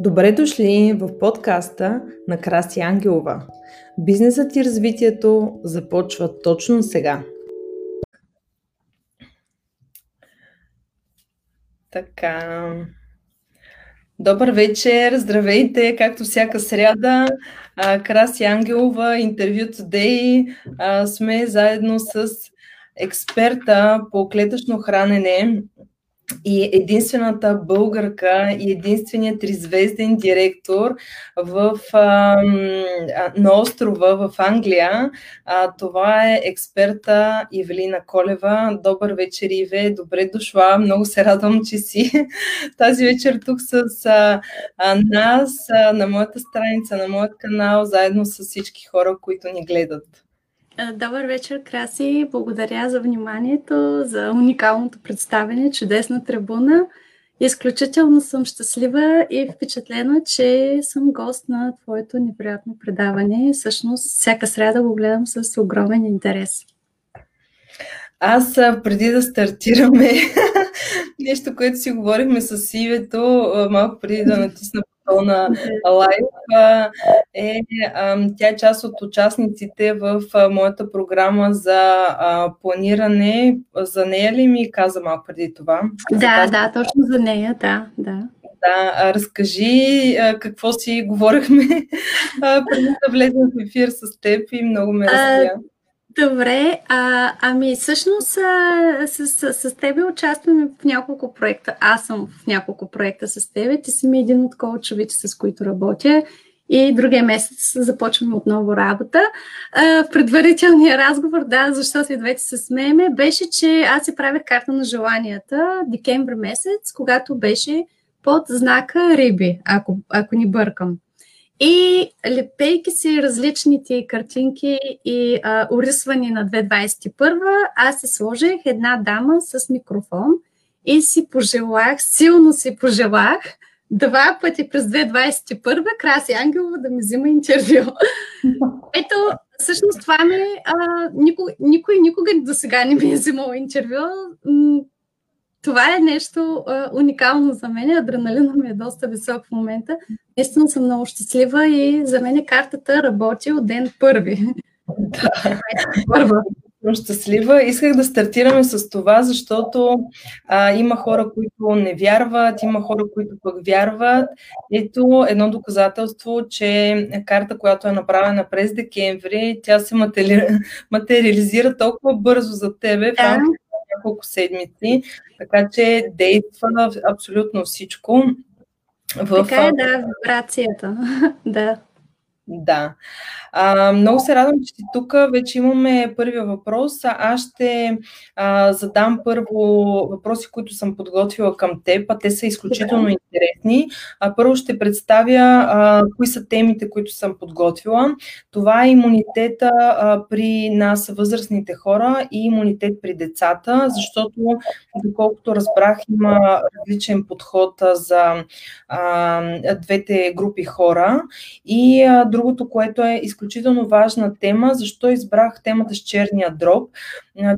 Добре дошли в подкаста на Краси Ангелова. Бизнесът и развитието започва точно сега. Така. Добър вечер, здравейте, както всяка сряда. Краси Ангелова, интервю Today. Сме заедно с експерта по клетъчно хранене и единствената българка и единственият тризвезден директор в, а, на острова в Англия. А, това е експерта Евелина Колева. Добър вечер, Иве. Добре дошла. Много се радвам, че си тази вечер тук с а, нас а, на моята страница, на моят канал, заедно с всички хора, които ни гледат. Добър вечер, Краси. Благодаря за вниманието, за уникалното представене, чудесна трибуна. Изключително съм щастлива и впечатлена, че съм гост на твоето невероятно предаване. Всъщност, всяка сряда го гледам с огромен интерес. Аз преди да стартираме нещо, което си говорихме с Сивето, малко преди да натисна на лайв, е, тя е част от участниците в моята програма за планиране. За нея ли ми каза малко преди това? Да, да, точно за нея, да, да. Да, разкажи какво си говорихме преди да влезем в ефир с теб и много ме разсмя. Добре, а, ами всъщност а, с, с, с тебе участваме в няколко проекта. Аз съм в няколко проекта с тебе. Ти си ми един от коучовите, с които работя. И другия месец започваме отново работа. А, в предварителния разговор, да, защо и двете се смееме, беше, че аз си правих карта на желанията декември месец, когато беше под знака Риби, ако, ако ни бъркам. И лепейки си различните картинки и а, урисвани на 2021, аз си сложих една дама с микрофон и си пожелах, силно си пожелах, два пъти през 2021 Краси Ангелова да ми взима интервю. Ето, всъщност това ми, а, никой, никой никога до сега не ми е взимал интервю това е нещо а, уникално за мен. Адреналина ми е доста висок в момента. Наистина съм много щастлива и за мен картата работи от ден първи. Да. Първа щастлива. Исках да стартираме с това, защото а, има хора, които не вярват, има хора, които пък вярват. Ето едно доказателство, че карта, която е направена през декември, тя се материализира толкова бързо за тебе в рамките няколко седмици, така че действа абсолютно всичко. В... Така е, да, вибрацията. да. Да. А, много се радвам, че тук. Вече имаме първия въпрос. Аз ще а, задам първо въпроси, които съм подготвила към теб, а те са изключително интересни. А, първо ще представя а, кои са темите, които съм подготвила. Това е имунитета а, при нас, възрастните хора, и имунитет при децата, защото, доколкото разбрах, има различен подход за а, двете групи хора. И а, другото, което е изключително важна тема, защо избрах темата с черния дроб.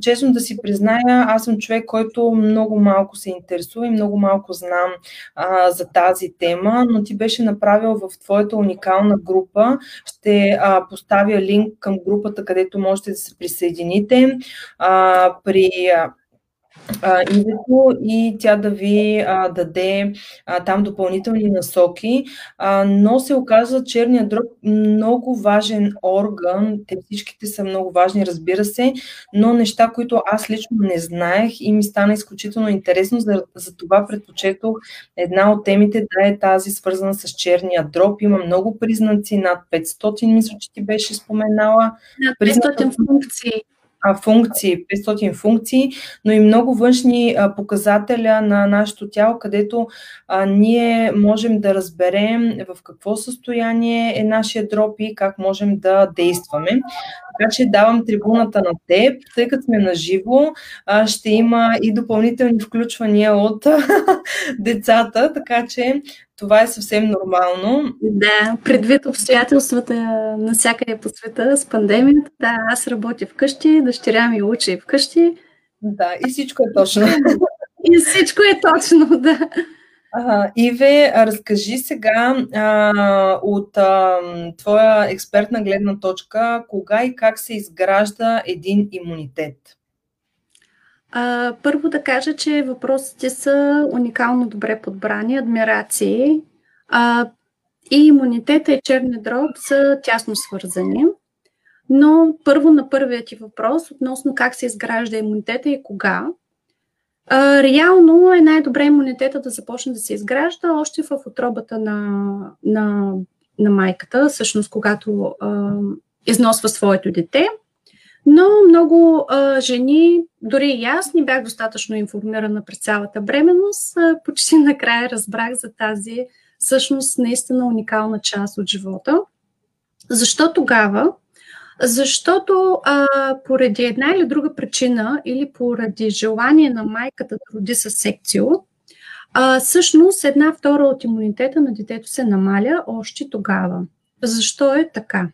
Честно да си призная, аз съм човек, който много малко се интересува и много малко знам а, за тази тема, но ти беше направил в твоята уникална група. Ще а, поставя линк към групата, където можете да се присъедините. А, при а, името и тя да ви а, даде а, там допълнителни насоки, а, но се оказа черния дроб много важен орган, те всичките са много важни, разбира се, но неща, които аз лично не знаех и ми стана изключително интересно, за, за това предпочетох една от темите да е тази свързана с черния дроб. Има много признаци, над 500, мисля, че ти беше споменала. Над 500 функции функции, 500 функции, но и много външни а, показателя на нашето тяло, където а, ние можем да разберем в какво състояние е нашия дроп и как можем да действаме. Така че давам трибуната на теб, тъй като сме на живо, ще има и допълнителни включвания от децата, така че това е съвсем нормално. Да, предвид обстоятелствата навсякъде по света с пандемията, да, аз работя вкъщи, дъщеря ми учи вкъщи. Да, и всичко е точно. и всичко е точно, да. А, Иве, разкажи сега а, от а, твоя експертна гледна точка, кога и как се изгражда един имунитет? А, първо да кажа, че въпросите са уникално добре подбрани, адмирации. А, и имунитета и черния дроб са тясно свързани. Но първо на първият ти въпрос относно как се изгражда имунитета и кога. А, реално е най-добре имунитета да започне да се изгражда още в отробата на, на, на майката, всъщност когато а, износва своето дете. Но много а, жени, дори и аз, не бях достатъчно информирана през цялата бременност. А, почти накрая разбрах за тази всъщност наистина уникална част от живота. Защо тогава? Защото а, поради една или друга причина или поради желание на майката да роди със секцио, а, всъщност една втора от имунитета на детето се намаля още тогава. Защо е така?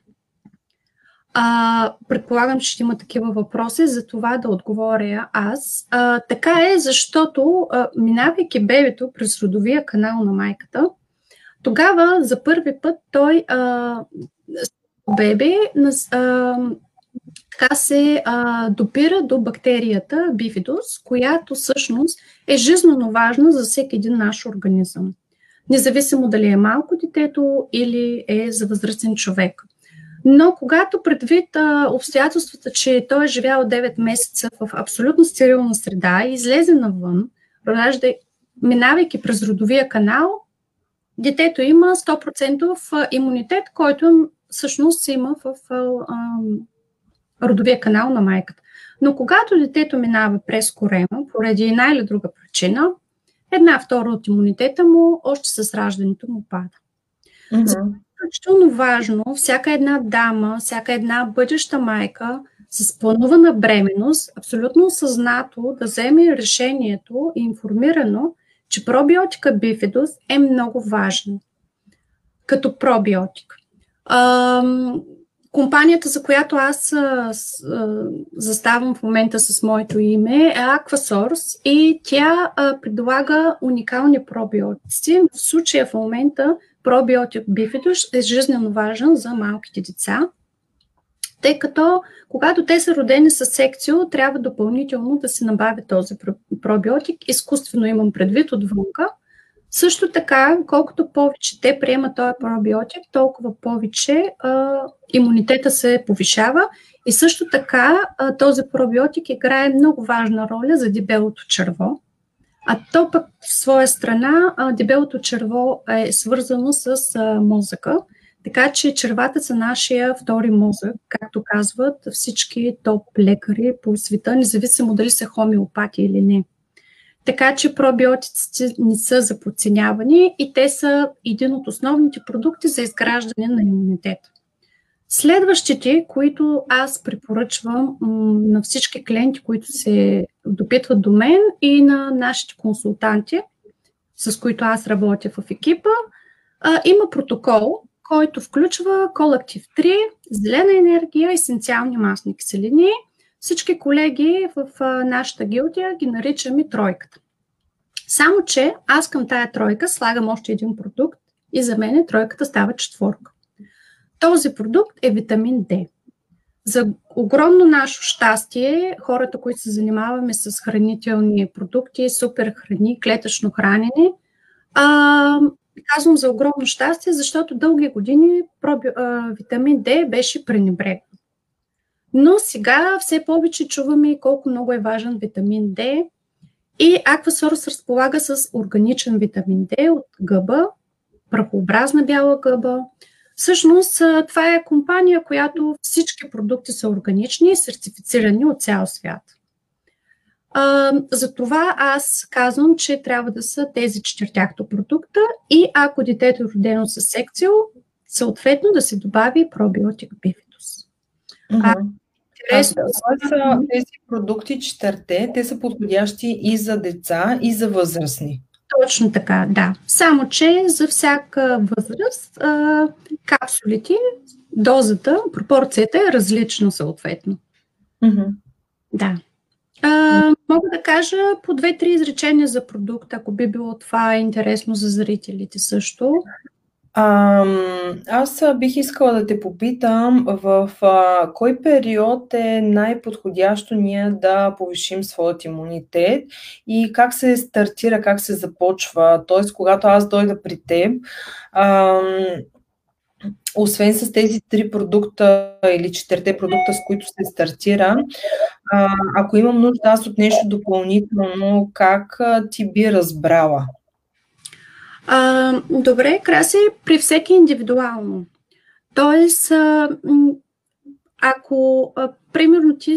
А, предполагам, че ще има такива въпроси, за това да отговоря аз. А, така е, защото а, минавайки бебето през родовия канал на майката, тогава за първи път той а, бебе а, така се а, допира до бактерията бифидус, която всъщност е жизненно важна за всеки един наш организъм. Независимо дали е малко детето или е за възрастен човек. Но когато предвид а, обстоятелствата, че той е живял 9 месеца в абсолютно стерилна среда и излезе навън, ражда, минавайки през родовия канал, детето има 100% имунитет, който всъщност се има в а, родовия канал на майката. Но когато детето минава през корема, поради една или друга причина, една втора от имунитета му още с раждането му пада. Mm-hmm. Изключително важно всяка една дама, всяка една бъдеща майка с планувана бременност, абсолютно осъзнато да вземе решението и информирано, че пробиотика бифидус е много важен като пробиотик. Компанията, за която аз заставам в момента с моето име е Aquasource и тя предлага уникални пробиотици. В случая в момента пробиотик бифидус е жизненно важен за малките деца, тъй като когато те са родени с секцио, трябва допълнително да се набави този пробиотик. Изкуствено имам предвид отвънка – също така, колкото повече те приемат този пробиотик, толкова повече а, имунитета се повишава и също така а, този пробиотик играе много важна роля за дебелото черво. А то пък в своя страна дебелото черво е свързано с мозъка, така че червата са нашия втори мозък, както казват всички топ лекари по света, независимо дали са хомеопати или не. Така че пробиотиците не са за подценяване и те са един от основните продукти за изграждане на имунитет. Следващите, които аз препоръчвам на всички клиенти, които се допитват до мен и на нашите консултанти, с които аз работя в екипа, има протокол, който включва колактив 3, зелена енергия, есенциални масни киселини – всички колеги в нашата гилдия ги наричаме тройката. Само, че аз към тая тройка слагам още един продукт и за мен тройката става четворка. Този продукт е витамин D. За огромно наше щастие, хората, които се занимаваме с хранителни продукти, супер храни, клетъчно хранене, а, казвам за огромно щастие, защото дълги години проби, а, витамин D беше пренебрегнат. Но сега все повече чуваме колко много е важен витамин D и Aquasource разполага с органичен витамин D от гъба, прахообразна бяла гъба. Всъщност това е компания, която всички продукти са органични и сертифицирани от цял свят. Затова аз казвам, че трябва да са тези четиртяхто продукта и ако детето е родено с секцио, съответно да се добави пробиотик бифидус. Mm-hmm. Интересно. Са тези продукти, четирте, те са подходящи и за деца, и за възрастни. Точно така, да. Само, че за всяка възраст а, капсулите, дозата, пропорцията е различна съответно. Mm-hmm. Да. А, мога да кажа по две-три изречения за продукт, ако би било това интересно за зрителите също. Аз бих искала да те попитам в кой период е най-подходящо ние да повишим своят имунитет и как се стартира, как се започва. Т.е. когато аз дойда при теб, освен с тези три продукта или четирите продукта, с които се стартира, ако имам нужда аз от нещо допълнително, как ти би разбрала? А, добре, краси при всеки индивидуално. Тоест, а, ако а, примерно ти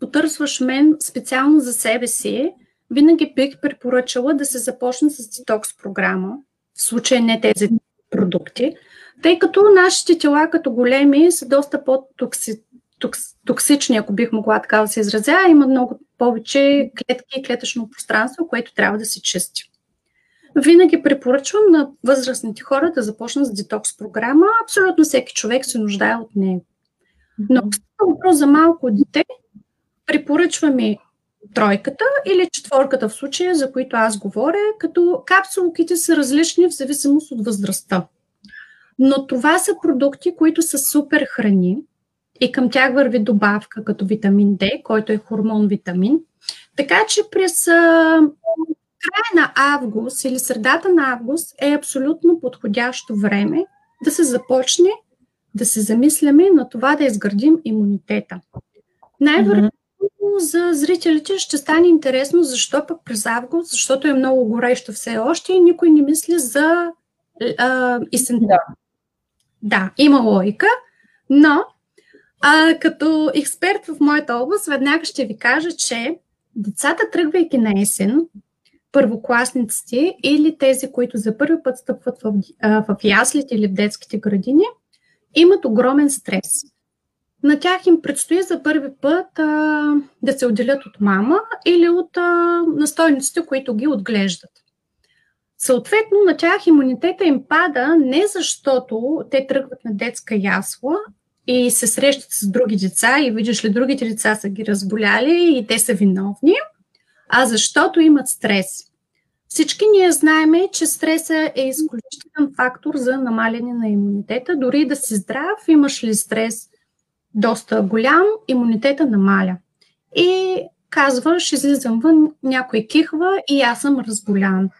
потърсваш мен специално за себе си, винаги бих препоръчала да се започне с детокс програма, в случай не тези продукти, тъй като нашите тела като големи са доста по-токсични, ако бих могла така да се изразя, има много повече клетки и клетъчно пространство, което трябва да се чисти. Винаги препоръчвам на възрастните хора да започнат с детокс програма. Абсолютно всеки човек се нуждае от нея. Но ако става въпрос за малко дете, препоръчваме тройката или четворката в случая, за които аз говоря, като капсулките са различни в зависимост от възрастта. Но това са продукти, които са супер храни и към тях върви добавка като витамин D, който е хормон витамин. Така че през края на август или средата на август е абсолютно подходящо време да се започне да се замисляме на това да изградим имунитета. Най-вероятно mm-hmm. за зрителите ще стане интересно защо пък през август, защото е много горещо все още и никой не мисли за а, есента. Да. да, има логика, но а, като експерт в моята област веднага ще ви кажа, че децата, тръгвайки на есен, първокласниците или тези, които за първи път стъпват в, в яслите или в детските градини, имат огромен стрес. На тях им предстои за първи път а, да се отделят от мама или от а, настойниците, които ги отглеждат. Съответно, на тях имунитета им пада не защото те тръгват на детска ясла и се срещат с други деца и видиш ли другите деца са ги разболяли и те са виновни – а защото имат стрес. Всички ние знаеме, че стреса е изключителен фактор за намаляне на имунитета. Дори да си здрав, имаш ли стрес доста голям, имунитета намаля. И казваш, излизам вън, някой кихва и аз съм разболян.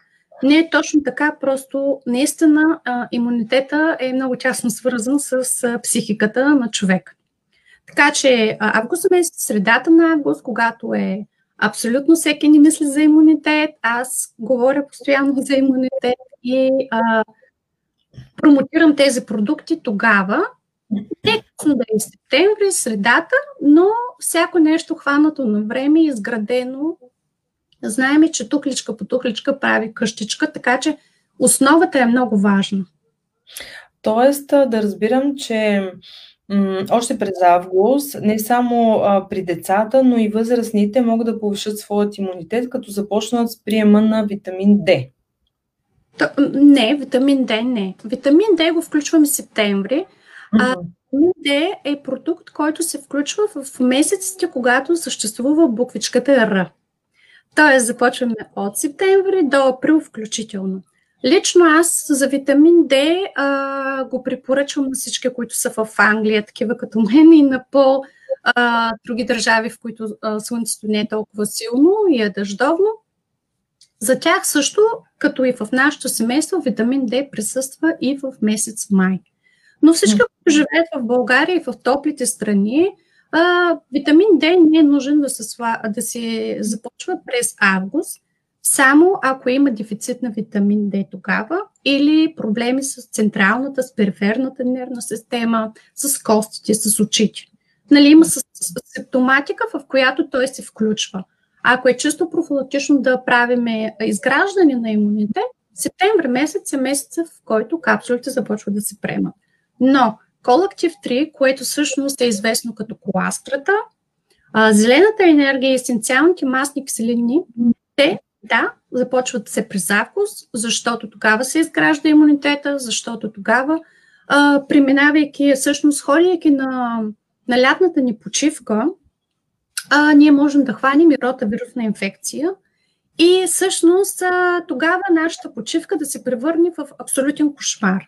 Не е точно така, просто наистина а, имунитета е много тясно свързан с психиката на човек. Така че август месец, средата на август, когато е Абсолютно всеки ни мисли за имунитет. Аз говоря постоянно за имунитет и а, промотирам тези продукти тогава. Не късно да е септември, средата, но всяко нещо хванато на време, изградено. Знаеме, че тухличка по тухличка прави къщичка, така че основата е много важна. Тоест, да разбирам, че още през август не само а, при децата, но и възрастните могат да повишат своят имунитет, като започнат с приема на витамин D. Не, витамин D не. Витамин D го включваме в септември. А витамин D е продукт, който се включва в месеците, когато съществува буквичката R. Тоест започваме от септември до април включително. Лично аз за витамин D а, го препоръчвам на всички, които са в Англия, такива като мен и на по а, други държави, в които а, слънцето не е толкова силно и е дъждовно. За тях също, като и в нашето семейство, витамин D присъства и в месец май. Но всички, които живеят в България и в топлите страни, а, витамин D не е нужен да се, да се започва през август, само ако има дефицит на витамин D тогава или проблеми с централната, с периферната нервна система, с костите, с очите. Нали, има симптоматика, в която той се включва. Ако е чисто профилактично да правим изграждане на имунитет, септември месец е месеца, в който капсулите започват да се приемат. Но Колактив 3, което всъщност е известно като коластрата, зелената енергия и есенциалните масни киселини, те да, започват се през август, защото тогава се изгражда имунитета, защото тогава, а, преминавайки, всъщност ходейки на, на лятната ни почивка, а, ние можем да хванем и рота вирусна инфекция. И всъщност тогава нашата почивка да се превърне в абсолютен кошмар.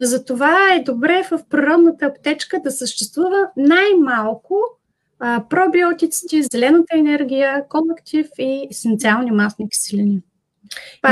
Затова е добре в природната аптечка да съществува най-малко пробиотиците, зелената енергия, колактив и есенциални масни киселини.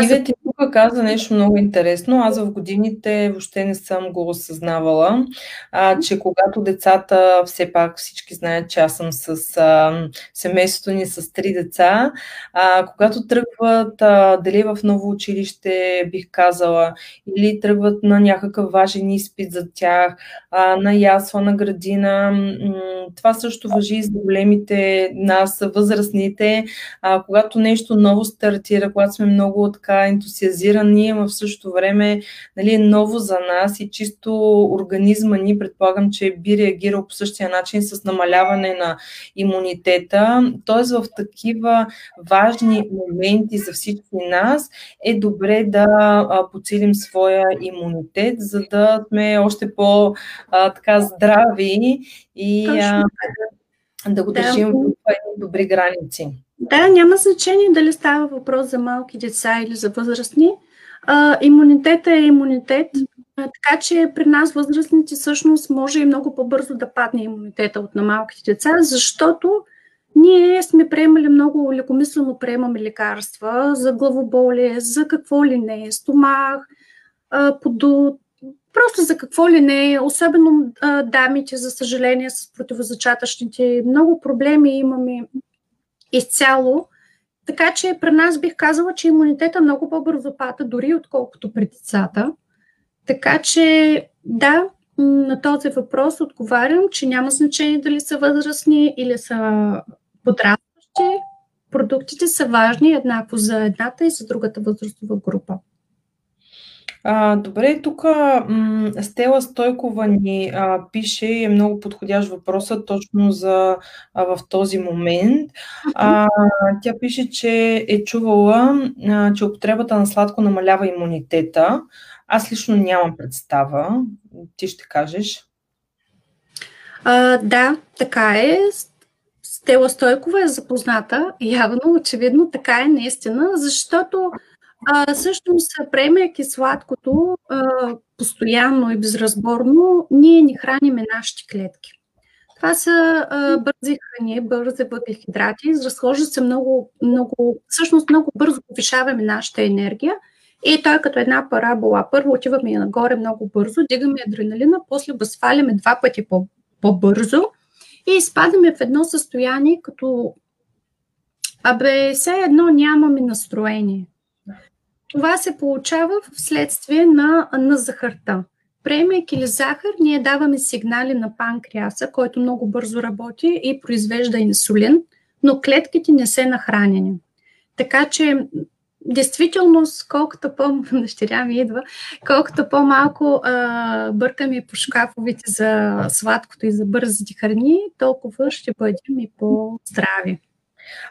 Иве, ти тук каза нещо много интересно. Аз в годините въобще не съм го осъзнавала, а, че когато децата, все пак всички знаят, че аз съм с а, семейството ни с три деца, а, когато тръгват а, дали в ново училище, бих казала, или тръгват на някакъв важен изпит за тях, а, на ясла, на градина, м- това също въжи и за големите нас, възрастните, а, когато нещо ново стартира, когато сме много много така ентусиазирани, но в същото време нали, е ново за нас и чисто организма ни, предполагам, че би реагирал по същия начин с намаляване на имунитета. Тоест в такива важни моменти за всички нас е добре да подсилим своя имунитет, за да сме още по-здрави и а, да го държим да. в добри граници. Да, няма значение дали става въпрос за малки деца или за възрастни. А, имунитета е имунитет, а, така че при нас възрастните всъщност може и много по-бързо да падне имунитета от на малките деца, защото ние сме приемали много лекомислено приемаме лекарства за главоболие, за какво ли не, стомах, подут, просто за какво ли не, особено а, дамите, за съжаление, с противозачатъчните. Много проблеми имаме изцяло. Така че при нас бих казала, че имунитета много по-бързо пада, дори отколкото при децата. Така че да, на този въпрос отговарям, че няма значение дали са възрастни или са подрастващи. Продуктите са важни еднакво за едната и за другата възрастова група. А, добре, тук Стела Стойкова ни а, пише и е много подходящ въпросът точно за а, в този момент. А, тя пише, че е чувала, а, че употребата на сладко намалява имунитета. Аз лично нямам представа. Ти ще кажеш. А, да, така е. Стела Стойкова е запозната, явно, очевидно, така е наистина, защото а, всъщност, приемайки сладкото постоянно и безразборно, ние ни храниме нашите клетки. Това са бързи храни, бързи въглехидрати, разхожда се много, много, всъщност много бързо повишаваме нашата енергия и той като една парабола. Първо отиваме нагоре много бързо, дигаме адреналина, после го сваляме два пъти по, по-бързо и изпадаме в едно състояние, като абе, все едно нямаме настроение. Това се получава вследствие на, на захарта. Приемайки ли захар, ние даваме сигнали на панкреаса, който много бързо работи и произвежда инсулин, но клетките не са нахранени. Така че, действително, колкото по дъщеря ми идва, колкото по-малко а, бъркаме по шкафовите за сладкото и за бързите храни, толкова ще бъдем и по-здрави.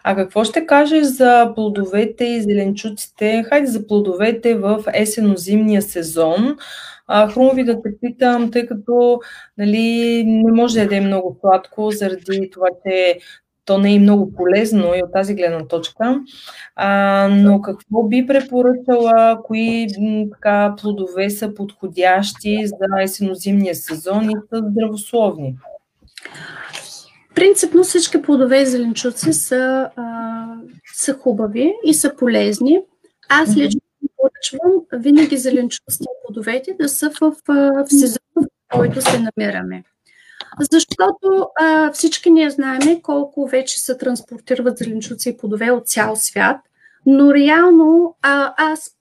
А какво ще кажеш за плодовете и зеленчуците? Хайде за плодовете в есенно-зимния сезон. Хрумови да те питам, тъй като нали, не може да яде много сладко, заради това, че то не е много полезно и от тази гледна точка. А, но какво би препоръчала, кои така, плодове са подходящи за есенно-зимния сезон и са здравословни? Принципно всички плодове и зеленчуци са, а, са хубави и са полезни. Аз лично поръчвам винаги зеленчуците и плодовете да са в, в сезона, в който се намираме. Защото а, всички ние знаем колко вече се транспортират зеленчуци и плодове от цял свят, но реално а, аз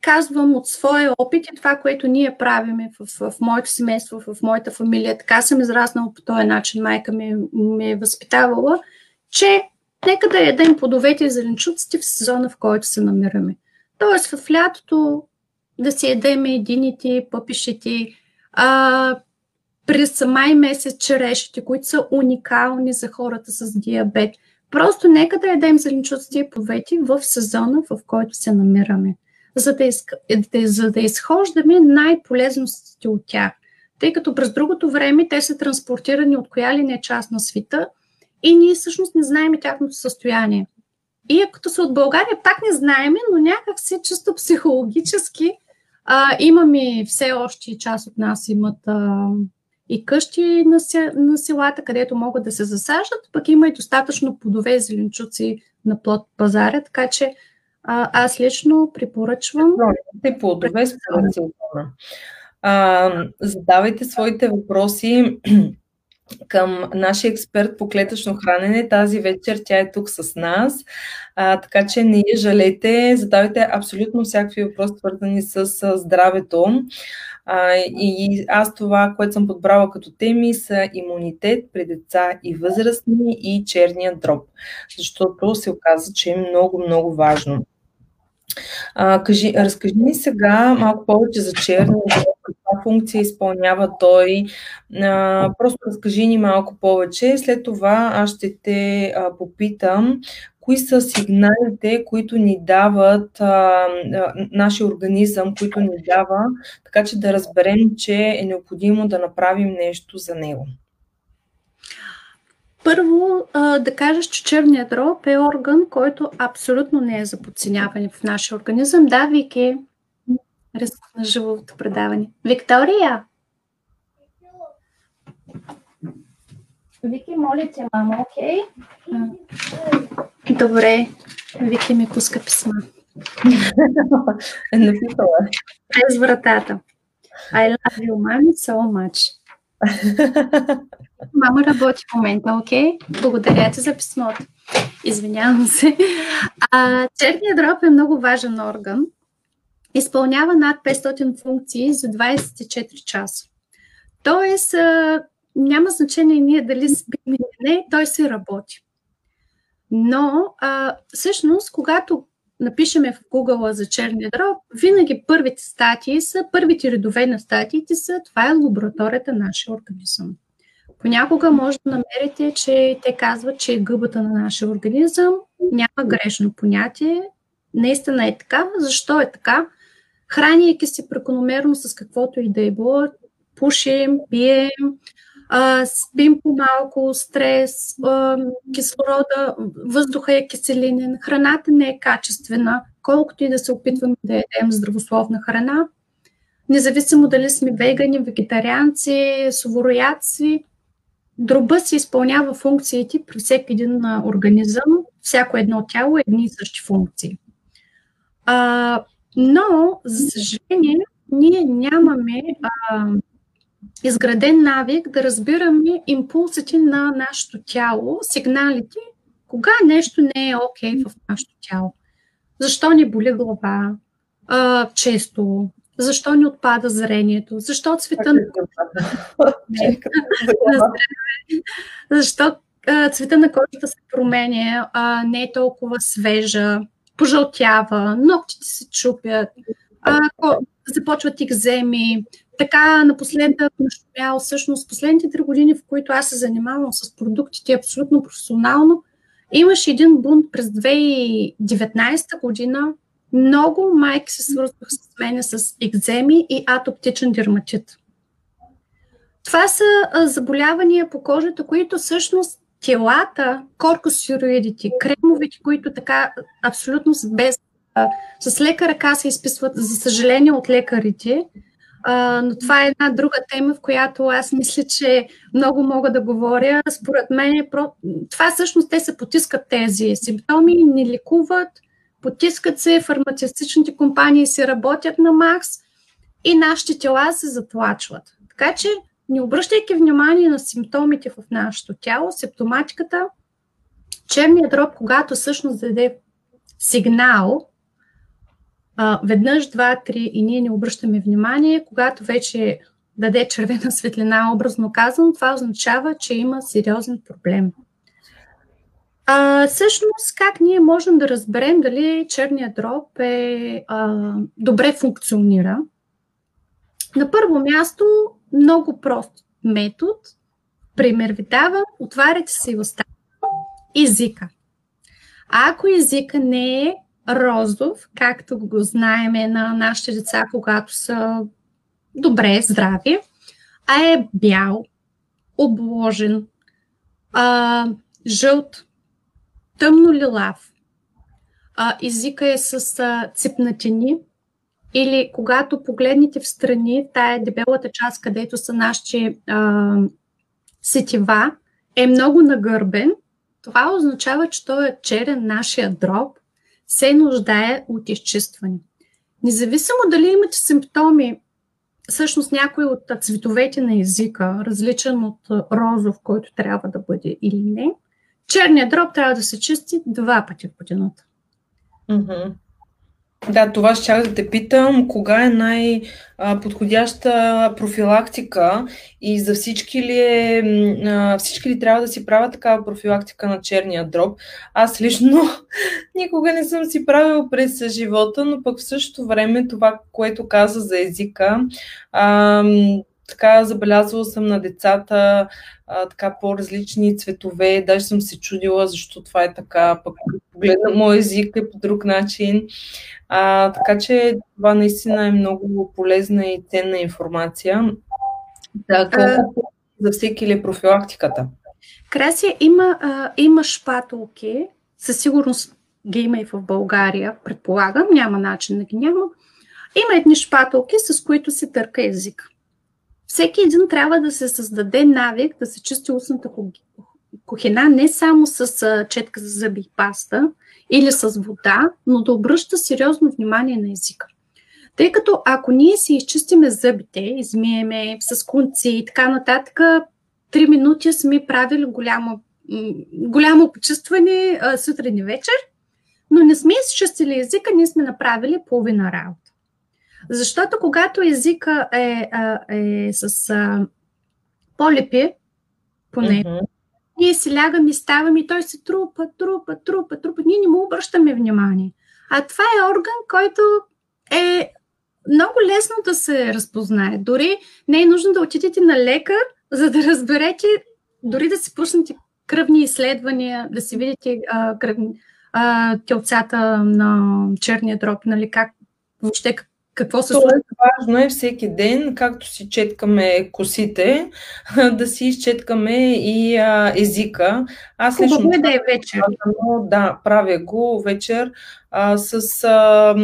казвам от своя опит и това, което ние правиме в, в, в моето семейство, в моята фамилия. Така съм израснала по този начин, майка ми ме е възпитавала, че нека да ядем плодовете и зеленчуците в сезона, в който се намираме. Тоест в лятото да си ядем едините, пъпишите, а, през май месец черешите, които са уникални за хората с диабет. Просто нека да ядем зеленчуците и плодовете в сезона, в който се намираме за да, из, за да изхождаме най-полезностите от тях. Тъй като през другото време те са транспортирани от коя ли не част на света и ние всъщност не знаем тяхното състояние. И като са от България, пак не знаем, но някак си чисто психологически а, имаме все още част от нас имат а, и къщи на, на селата, където могат да се засаждат, пък има и достатъчно плодове и зеленчуци на плод пазаря, така че а, аз лично препоръчвам. Те плодове а, задавайте своите въпроси към нашия експерт по клетъчно хранене. Тази вечер тя е тук с нас, а, така че не я жалете, задавайте абсолютно всякакви въпроси, свързани с, с здравето. А, и аз това, което съм подбрала като теми са имунитет при деца и възрастни и черния дроб, защото се оказа, че е много, много важно. А, кажи, разкажи ми сега малко повече за черния дроб, каква функция изпълнява той. А, просто разкажи ни малко повече. След това аз ще те а, попитам кои са сигналите, които ни дават а, а, нашия организъм, които ни дава, така че да разберем, че е необходимо да направим нещо за него. Първо, а, да кажеш, че черният дроб е орган, който абсолютно не е за подценяване в нашия организъм. Да, Вики, на живото предаване. Виктория! Вики, моля те, мама, окей? Okay? Добре. Вики ми пуска писма. Е написала. През вратата. I love you, mommy, so much. Мама работи в момента, окей? Okay? Благодаря ти за писмото. Извинявам се. А, черният дроб е много важен орган. Изпълнява над 500 функции за 24 часа. Тоест, а, няма значение ние дали спим или не, той се работи. Но а, всъщност, когато напишеме в Google за черния дроб, винаги първите статии са, първите редове на статиите са, това е лабораторията на нашия организъм. Понякога може да намерите, че те казват, че е гъбата на нашия организъм. Няма грешно понятие. Наистина е така. Защо е така? Храняйки се прекономерно с каквото и да е било, пушим, пием, спим по-малко, стрес, кислорода, въздуха е киселинен, храната не е качествена, колкото и да се опитваме да ядем здравословна храна. Независимо дали сме вегани, вегетарианци, совороядци, дроба си изпълнява функциите при всеки един организъм, всяко едно тяло е едни и същи функции. Но, за съжаление, ние нямаме а, изграден навик да разбираме импулсите на нашето тяло, сигналите, кога нещо не е окей okay в нашето тяло. Защо ни боли глава а, често? Защо ни отпада зрението? Защо цвета на Защо цвета на кожата се променя, а, не е толкова свежа, пожълтява, ногтите се чупят, а, започват екземи, така напоследък нашумял всъщност последните три години, в които аз се занимавам с продуктите абсолютно професионално, имаше един бунт през 2019 година. Много майки се свързваха с мене с екземи и атоптичен дерматит. Това са заболявания по кожата, които всъщност телата, коркосироидите, кремовете, които така абсолютно без, с лека ръка се изписват, за съжаление от лекарите, но това е една друга тема, в която аз мисля, че много мога да говоря. Според мен, е про... това всъщност те се потискат тези симптоми, не лекуват, потискат се, фармацевтичните компании се работят на макс и нашите тела се затлачват. Така че, не обръщайки внимание на симптомите в нашето тяло, симптоматиката, черният дроб, когато всъщност даде сигнал, веднъж, два, три и ние не обръщаме внимание, когато вече даде червена светлина, образно казано, това означава, че има сериозен проблем. А, всъщност, как ние можем да разберем дали черният дроб е, а, добре функционира? На първо място, много прост метод. Пример ви давам, отваряте си устата, езика. А ако езика не е розов, както го знаеме на нашите деца, когато са добре, здрави, а е бял, обложен, а, жълт, тъмно лилав, а, езика е с а, цепнатини, или когато погледнете в страни, тая дебелата част, където са нашите а, сетива, е много нагърбен, това означава, че той е черен, нашия дроб, се нуждае от изчистване. Независимо дали имате симптоми, всъщност някой от цветовете на езика, различен от розов, който трябва да бъде или не, черният дроб трябва да се чисти два пъти в годината. Mm-hmm. Да, това ще да те питам, кога е най-подходяща профилактика и за всички ли, е, всички ли трябва да си правят такава профилактика на черния дроб. Аз лично никога не съм си правил през живота, но пък в същото време това, което каза за езика, така забелязвала съм на децата а, така по-различни цветове, даже съм се чудила защо това е така, пък погледна мой език е по друг начин. А, така че това наистина е много полезна и ценна информация. Да, колко за всеки ли е профилактиката? Красия, има, а, има шпатулки, със сигурност ги има и в България, предполагам, няма начин да ги няма. Има едни шпатулки, с които се търка език. Всеки един трябва да се създаде навик да се чисти устната кухина не само с четка за зъби и паста или с вода, но да обръща сериозно внимание на езика. Тъй като ако ние си изчистиме зъбите, измиеме с конци и така нататък, три минути сме правили голямо, голямо почистване сутрин и вечер, но не сме изчистили езика, ние сме направили половина работа. Защото когато езика е, е, е с а, полипи, поне, mm-hmm. ние си лягаме, ставаме и той се трупа, трупа, трупа, трупа. Ние не му обръщаме внимание. А това е орган, който е много лесно да се разпознае. Дори не е нужно да отидете на лекар, за да разберете, дори да си пуснете кръвни изследвания, да си видите а, кръвни, а, телцата на черния дроб, нали, как въобще какво се случва? Важно е всеки ден, както си четкаме косите, да си изчеткаме и а, езика. Аз лично е да е вечер. Да, правя го вечер а, с а,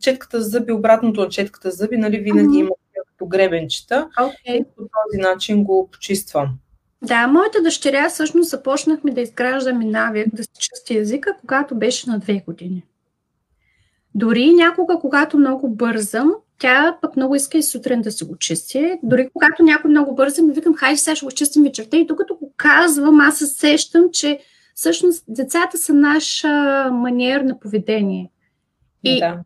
четката за зъби, обратното на четката за зъби, нали, винаги mm-hmm. има като гребенчета. Okay. И по този начин го почиствам. Да, моята дъщеря всъщност започнахме да изграждаме навик да се чисти езика, когато беше на две години. Дори някога, когато много бързам, тя пък много иска и сутрин да си го чисти. Дори когато някой много бърза, ми викам, хайде сега ще го чистим вечерта. И докато го казвам, аз се сещам, че всъщност децата са наш маниер на поведение. И да.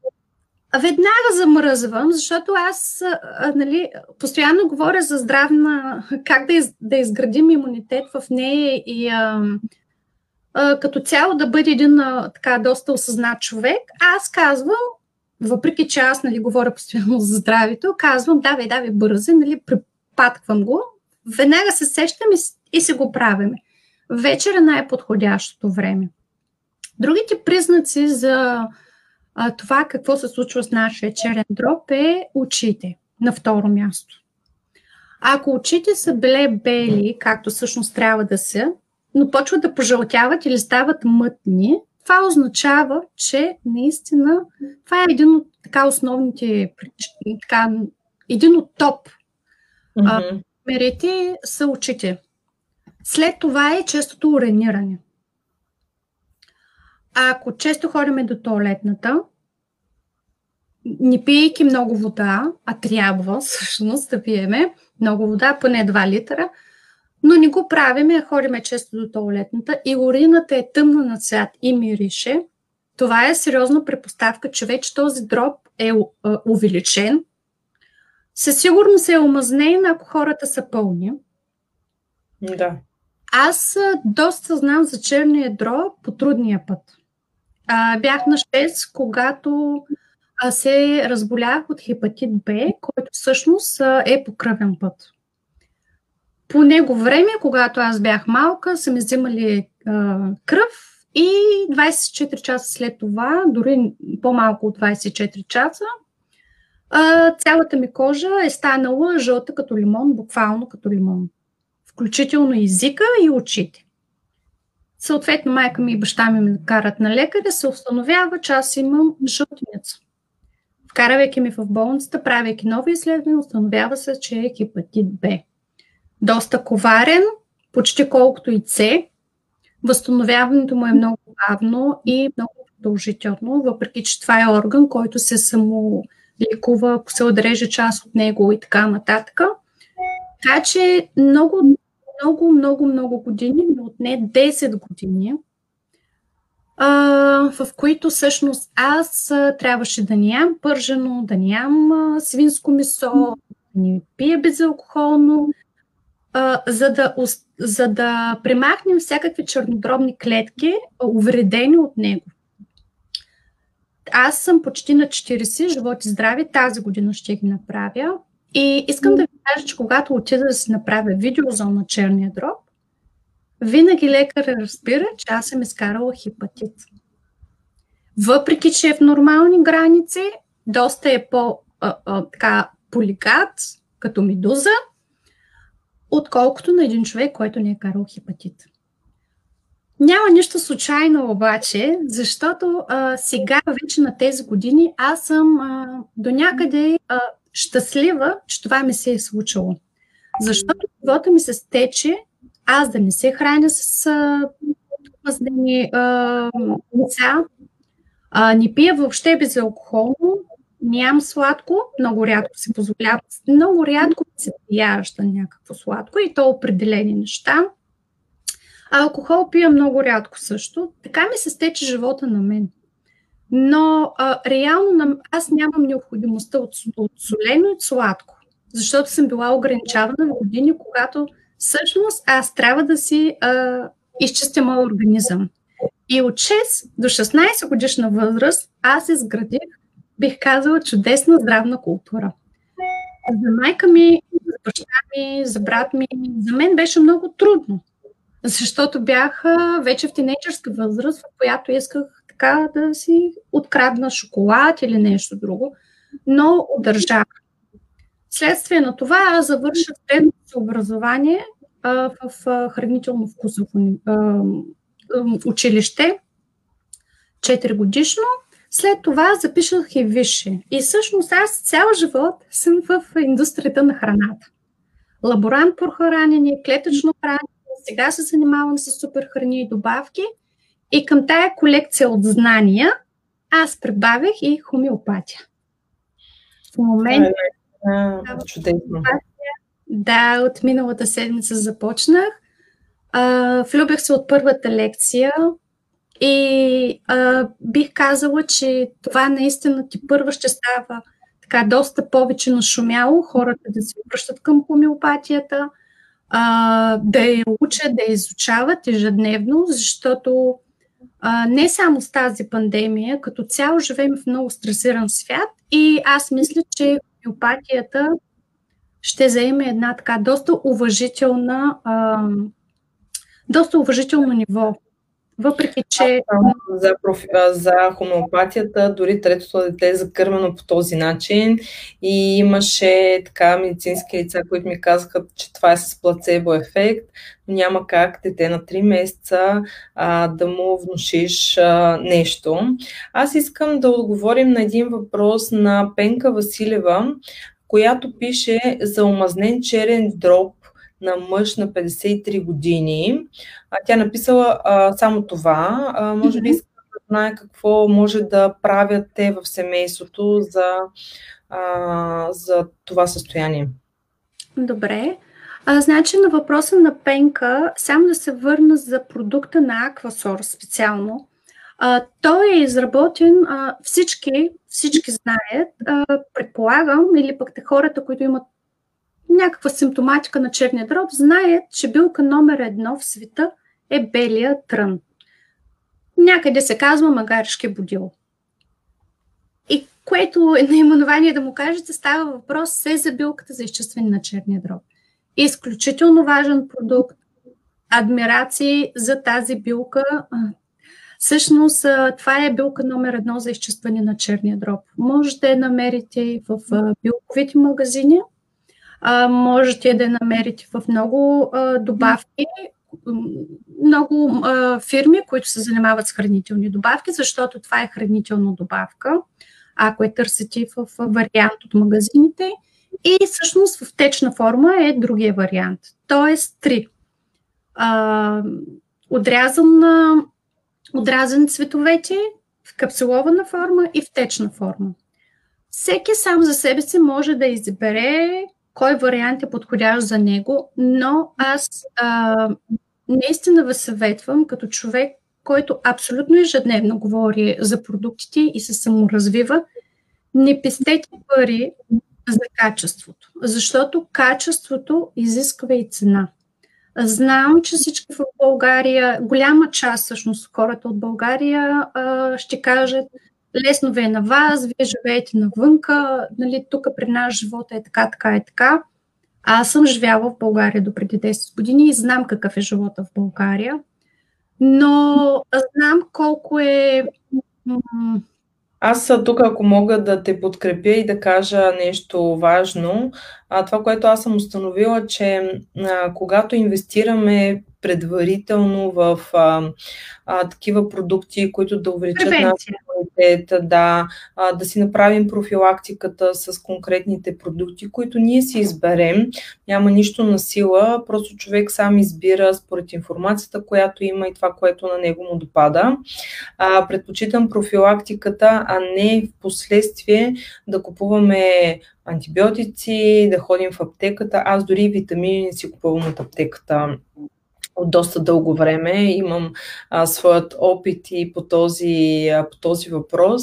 веднага замръзвам, защото аз а, нали, постоянно говоря за здравна, как да, из, да изградим имунитет в нея и а, като цяло да бъде един така доста осъзнат човек, аз казвам, въпреки че аз нали, говоря постоянно за здравето, казвам, давай, давай, бързи, нали, припатквам го, веднага се сещам и, и си го правиме. Вечер е най-подходящото време. Другите признаци за а, това какво се случва с нашия черен дроб е очите на второ място. Ако очите са беле бели, както всъщност трябва да са, но почват да пожълтяват или стават мътни, това означава, че наистина това е един от така основните, така, един от топ mm-hmm. мерите са очите. След това е честото урениране. А ако често ходиме до туалетната, не пиейки много вода, а трябва всъщност да пиеме много вода, поне 2 литра, но не го правиме, ходиме често до туалетната и урината е тъмна на цвят и мирише, това е сериозна препоставка, че вече този дроб е увеличен. Със сигурност е омазнен, ако хората са пълни. Да. Аз доста знам за черния дроб по трудния път. А, бях на 6, когато се разболях от хепатит Б, който всъщност е по кръвен път. По него време, когато аз бях малка, са ми взимали а, кръв и 24 часа след това, дори по-малко от 24 часа, а, цялата ми кожа е станала жълта като лимон, буквално като лимон. Включително езика и очите. Съответно, майка ми и баща ми ме карат на лекаря, се установява, че аз имам жълтеница. Вкарвайки ми в болницата, правейки нови изследвания, установява се, че е хепатит Б. Доста коварен, почти колкото и С. Възстановяването му е много бавно и много продължително, въпреки че това е орган, който се само лекува, ако се отреже част от него и така нататък. Така че много, много, много, много години, но отне 10 години, в които всъщност аз трябваше да нямам пържено, да нямам свинско месо, да не пия безалкохолно, за, да, за да премахнем всякакви чернодробни клетки, увредени от него. Аз съм почти на 40, живот и здраве, тази година ще ги направя. И искам да ви кажа, че когато отида да си направя видеозон на черния дроб, винаги лекарът разбира, че аз съм изкарала хепатит. Въпреки, че е в нормални граници, доста е по а, а, така полигат, като медуза, отколкото на един човек, който не е карал хепатит. Няма нищо случайно обаче, защото а, сега вече на тези години аз съм а, до някъде а, щастлива, че това ми се е случило. Защото живота ми се стече аз да не се храня с мазнени лица, не пия въобще безалкохолно, нямам сладко, много рядко се позволявам, много рядко се прияжда някакво сладко и то определени неща. Алкохол пия много рядко също. Така ми се стече живота на мен. Но а, реално аз нямам необходимостта от, от солено и от сладко, защото съм била ограничавана в години, когато всъщност аз трябва да си а, изчистя моят организъм. И от 6 до 16 годишна възраст аз изградих, бих казала, чудесна здравна култура. За майка ми, за баща ми, за брат ми, за мен беше много трудно, защото бях вече в тинейджърска възраст, в която исках така да си открадна шоколад или нещо друго, но удържах. Следствие на това аз завърших средното образование а, в хранително-вкусово училище, 4 годишно. След това запишах и висше. И всъщност аз цял живот съм в индустрията на храната. Лаборант по хранене, клетъчно хранене, сега се занимавам с супер храни и добавки. И към тая колекция от знания аз прибавих и хомеопатия. В момента. чудесно. Да, от миналата седмица започнах. А, влюбих се от първата лекция и а, бих казала, че това наистина ти първа ще става така доста повече нашумяло, хората да се връщат към хомеопатията, а, да я учат, да я изучават ежедневно, защото а, не само с тази пандемия, като цяло живеем в много стресиран свят и аз мисля, че хомеопатията ще заеме една така доста уважителна, а, доста уважително ниво. Въпреки, че... За, профи... за хомеопатията, дори третото дете е закърмено по този начин и имаше така медицински лица, които ми казаха, че това е с плацебо ефект, няма как дете на 3 месеца а, да му внушиш а, нещо. Аз искам да отговорим на един въпрос на Пенка Василева, която пише за омазнен черен дроб на мъж на 53 години. А, тя написала а, само това. А, може би иска да знае какво може да правят те в семейството за, а, за това състояние. Добре. А, значи на въпроса на Пенка, само да се върна за продукта на Аквасор специално. А, той е изработен, а, всички, всички знаят, а, предполагам, или пък те хората, които имат някаква симптоматика на черния дроб, знаят, че билка номер едно в света е белия трън. Някъде се казва магаришки будил. И което е наименование да му кажете, става въпрос се за билката за изчистване на черния дроб. Изключително важен продукт. Адмирации за тази билка. Всъщност, това е билка номер едно за изчистване на черния дроб. Можете да намерите в билковите магазини, можете да намерите в много добавки, много а, фирми, които се занимават с хранителни добавки, защото това е хранителна добавка, ако е търсите в, вариант от магазините. И всъщност в течна форма е другия вариант. Тоест три. А, отрязан, отрязан цветовете в капсулована форма и в течна форма. Всеки сам за себе си може да избере кой вариант е подходящ за него, но аз а, наистина ви съветвам като човек, който абсолютно ежедневно говори за продуктите и се саморазвива, не пестете пари за качеството, защото качеството изисква и цена. Знам, че всички в България, голяма част всъщност хората от България ще кажат, лесно ви е на вас, вие живеете навънка, нали, тук при нас живота е така, така и така. Аз съм живяла в България до преди 10 години и знам какъв е живота в България, но знам колко е аз тук, ако мога да те подкрепя и да кажа нещо важно, а, това, което аз съм установила, че а, когато инвестираме предварително в а, а, такива продукти, които да увеличат нашия имунитет, да, а, да си направим профилактиката с конкретните продукти, които ние си изберем. Няма нищо на сила, просто човек сам избира според информацията, която има и това, което на него му допада. А, предпочитам профилактиката, а не в последствие да купуваме антибиотици, да ходим в аптеката. Аз дори витамини си купувам от аптеката от доста дълго време. Имам а, своят опит и по този, а, по този въпрос.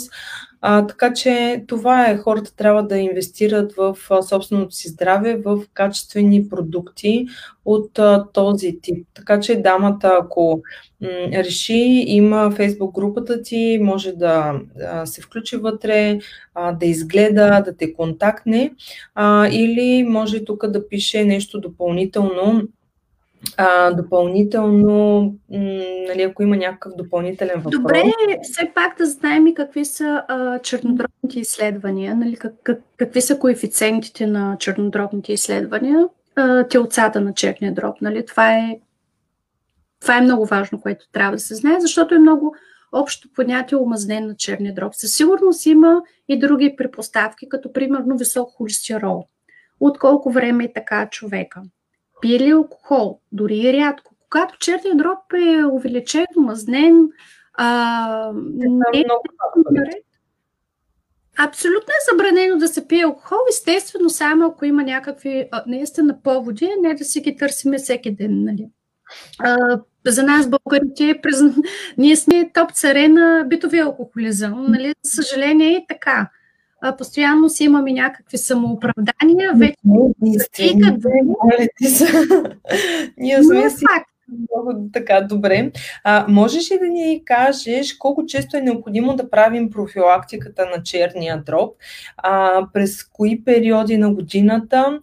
А, така че това е, хората трябва да инвестират в а, собственото си здраве, в качествени продукти от а, този тип. Така че дамата, ако м, реши, има фейсбук групата ти, може да а, се включи вътре, а, да изгледа, да те контактне а, или може тук да пише нещо допълнително а, допълнително, нали, ако има някакъв допълнителен въпрос. Добре, все пак да знаем и какви са а, чернодробните изследвания, нали, как, как, какви са коефициентите на чернодробните изследвания, а, телцата на черния дроб. Нали, това, е, това е много важно, което трябва да се знае, защото е много общо понятие омазнен на черния дроб. Със сигурност има и други предпоставки, като примерно висок холестерол. От колко време е така човека – пие ли алкохол, дори и рядко. Когато черният дроб е увеличен, мазнен, а, не е наред. Абсолютно е забранено да се пие алкохол, естествено, само ако има някакви а, наистина поводи, не да си ги търсиме всеки ден. Нали. А, за нас, българите, през... ние сме топ царе на битовия алкохолизъм. Нали. За съжаление е така а, постоянно си имаме някакви самооправдания, вече не стигат. Ние сме си много така добре. А, можеш ли да ни кажеш колко често е необходимо да правим профилактиката на черния дроб, а, през кои периоди на годината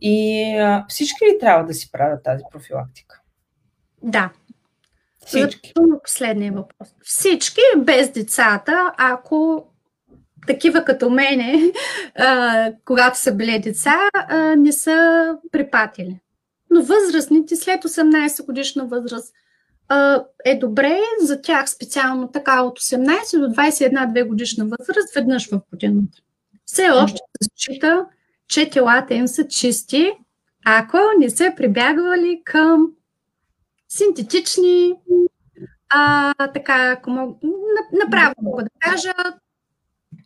и а, всички ли трябва да си правят тази профилактика? Да. Всички. Последния въпрос. Всички без децата, ако такива като мене, а, когато са били деца, а, не са припатили. Но възрастните след 18 годишна възраст а, е добре за тях специално така от 18 до 21-2 годишна възраст веднъж в годината. Все още се счита, че телата им са чисти, ако не са прибягвали към синтетични, а, така, ако мога, направо мога да кажа,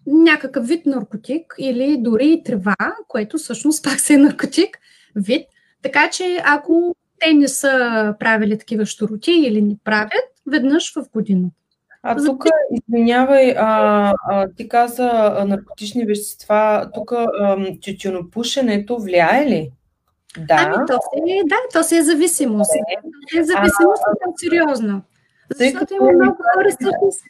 някакъв вид наркотик или дори трева, което всъщност пак се е наркотик вид. Така че ако те не са правили такива щуроти или не правят, веднъж в годината. А тук, извинявай, а, а, ти каза а, наркотични вещества, тук тютюнопушенето влияе ли? Да. Ами, то си, да, то си е зависимост. То е зависимост а, е сериозно. Защото има много хора, всъщност,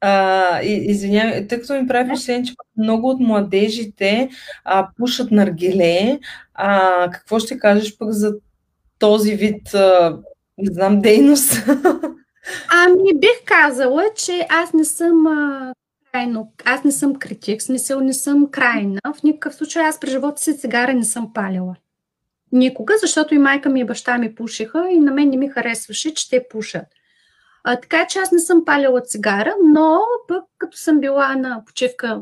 а, извинявай, тъй като ми прави впечатление, че много от младежите а, пушат наргиле, а, какво ще кажеш пък за този вид, а, не знам, дейност? Ами бих казала, че аз не съм а, крайно, аз не съм критик, смисъл не съм крайна. В никакъв случай аз при живота си цигара не съм палила. Никога, защото и майка ми и баща ми пушиха и на мен не ми харесваше, че те пушат. А, така че аз не съм палила цигара, но пък като съм била на почивка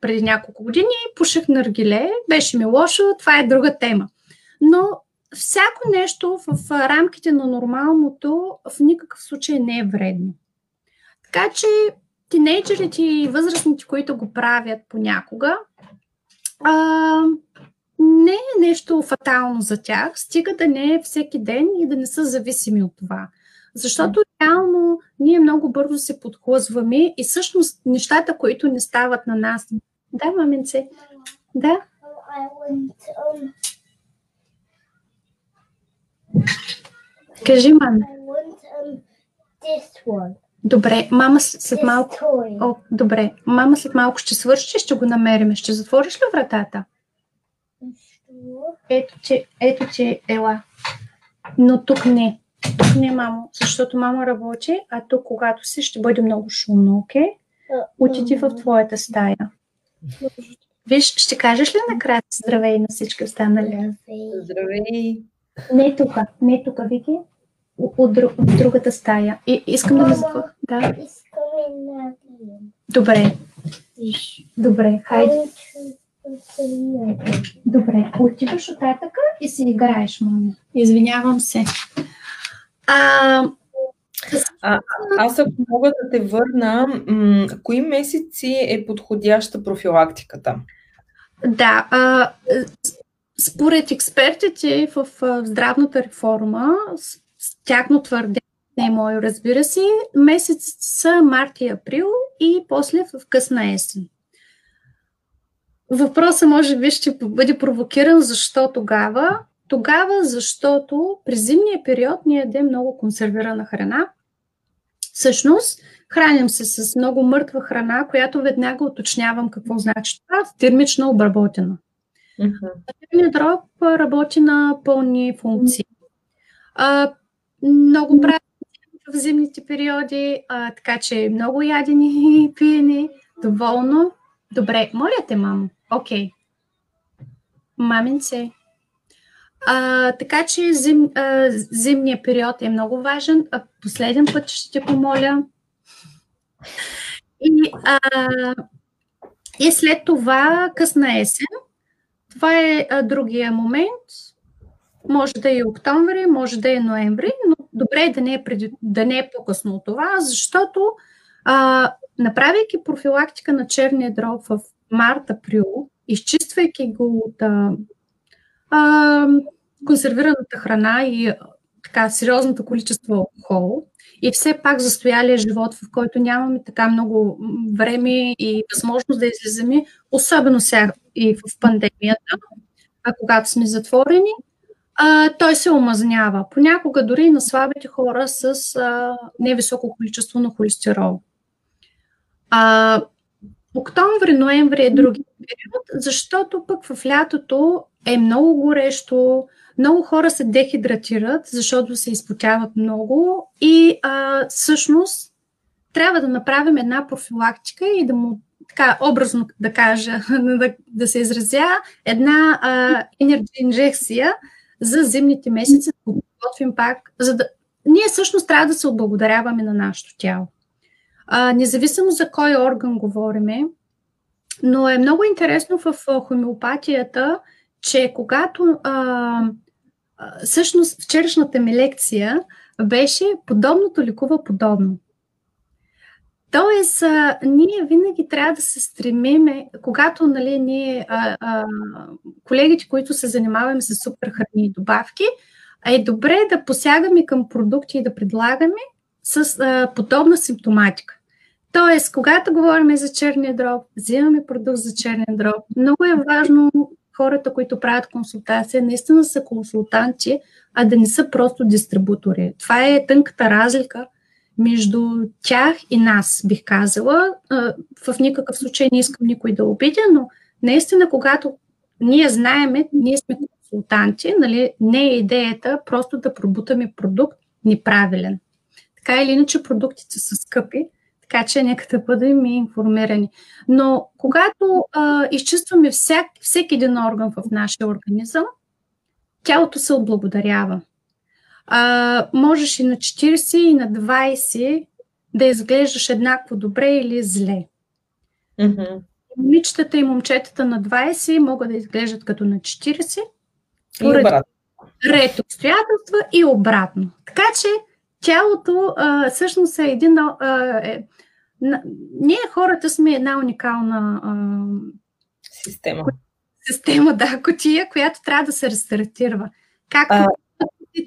преди няколко години, пушех наргиле, беше ми лошо, това е друга тема. Но всяко нещо в рамките на нормалното в никакъв случай не е вредно. Така че тинейджерите и възрастните, които го правят понякога, а, не е нещо фатално за тях, стига да не е всеки ден и да не са зависими от това. Защото реално ние много бързо се подхлъзваме и всъщност нещата, които не стават на нас. Да, маменце? Да? Кажи, мама. Добре, мама след малко... О, добре, мама след малко ще свърши, ще го намерим. Ще затвориш ли вратата? Ето, че, ето, че, ела. Но тук не. Тук не, мамо, защото мама работи, а тук, когато си, ще бъде много шумно, окей? Okay? Отиди в твоята стая. Виж, ще кажеш ли накрая здравей на всички останали? Здравей! Не тук, не тук, Вики. От, друг, от другата стая. И, искам да ме затворя. Да. Добре. Добре, хайде. Добре, отиваш от татъка и си играеш, мами. Извинявам се. А, а, аз ако мога да те върна, м- кои месеци е подходяща профилактиката? Да, а, според експертите в, здравната реформа, с, с тяхно твърдение, не е мое, разбира се, месец са март и април и после в късна есен. Въпросът може би ще бъде провокиран защо тогава. Тогава, защото през зимния период ние ядем много консервирана храна. Всъщност, храним се с много мъртва храна, която веднага уточнявам какво значи това термично обработена. Uh-huh. дроб работи на пълни функции. А, много правилно в зимните периоди, а, така че много ядени и пиени, доволно. Добре, моля те, мамо. Окей. Okay. Маминце. А, така че зим, а, зимният период е много важен. А, последен път ще те помоля. И, а, и след това късна есен. Това е а, другия момент. Може да е октомври, може да е ноември, но добре е да не е, преди, да не е по-късно от това, защото а, направяйки профилактика на черния дроб в март-април, изчиствайки го от а, консервираната храна и така сериозното количество алкохол и все пак застоялия живот, в който нямаме така много време и възможност да излизаме, особено сега и в пандемията, а когато сме затворени, а, той се омазнява. Понякога дори на слабите хора с а, невисоко количество на холестерол. А, Октомври, ноември е други период, защото пък в лятото е много горещо, много хора се дехидратират, защото се изпотяват много и а, всъщност трябва да направим една профилактика и да му, така образно да кажа, да, да се изразя, една енергия инжекция за зимните месеци, да го подготвим пак, за да... Ние всъщност трябва да се отблагодаряваме на нашето тяло. А, независимо за кой орган говориме, но е много интересно в хомеопатията, че когато а, а, всъщност вчерашната ми лекция беше подобното ликува подобно. Тоест, ние винаги трябва да се стремиме, когато нали, ние, а, а, колегите, които се занимаваме с супер храни и добавки, е добре да посягаме към продукти и да предлагаме с а, подобна симптоматика. Тоест, когато говорим за черния дроб, взимаме продукт за черния дроб. Много е важно хората, които правят консултация, наистина са консултанти, а да не са просто дистрибутори. Това е тънката разлика между тях и нас, бих казала. В никакъв случай не искам никой да обидя, но наистина, когато ние знаеме, ние сме консултанти, нали, не е идеята просто да пробутаме продукт неправилен. Така или иначе продуктите са скъпи, така че нека да бъдем информирани. Но когато а, изчистваме всяк, всеки един орган в нашия организъм, тялото се отблагодарява. А, можеш и на 40, и на 20 да изглеждаш еднакво добре или зле. Mm-hmm. Момичетата и момчетата на 20 могат да изглеждат като на 40. Поради ред обстоятелства и обратно. Така че тялото а, всъщност е един. А, е, ние хората сме една уникална а, система. Система, да, котия, която трябва да се рестартира. Както а...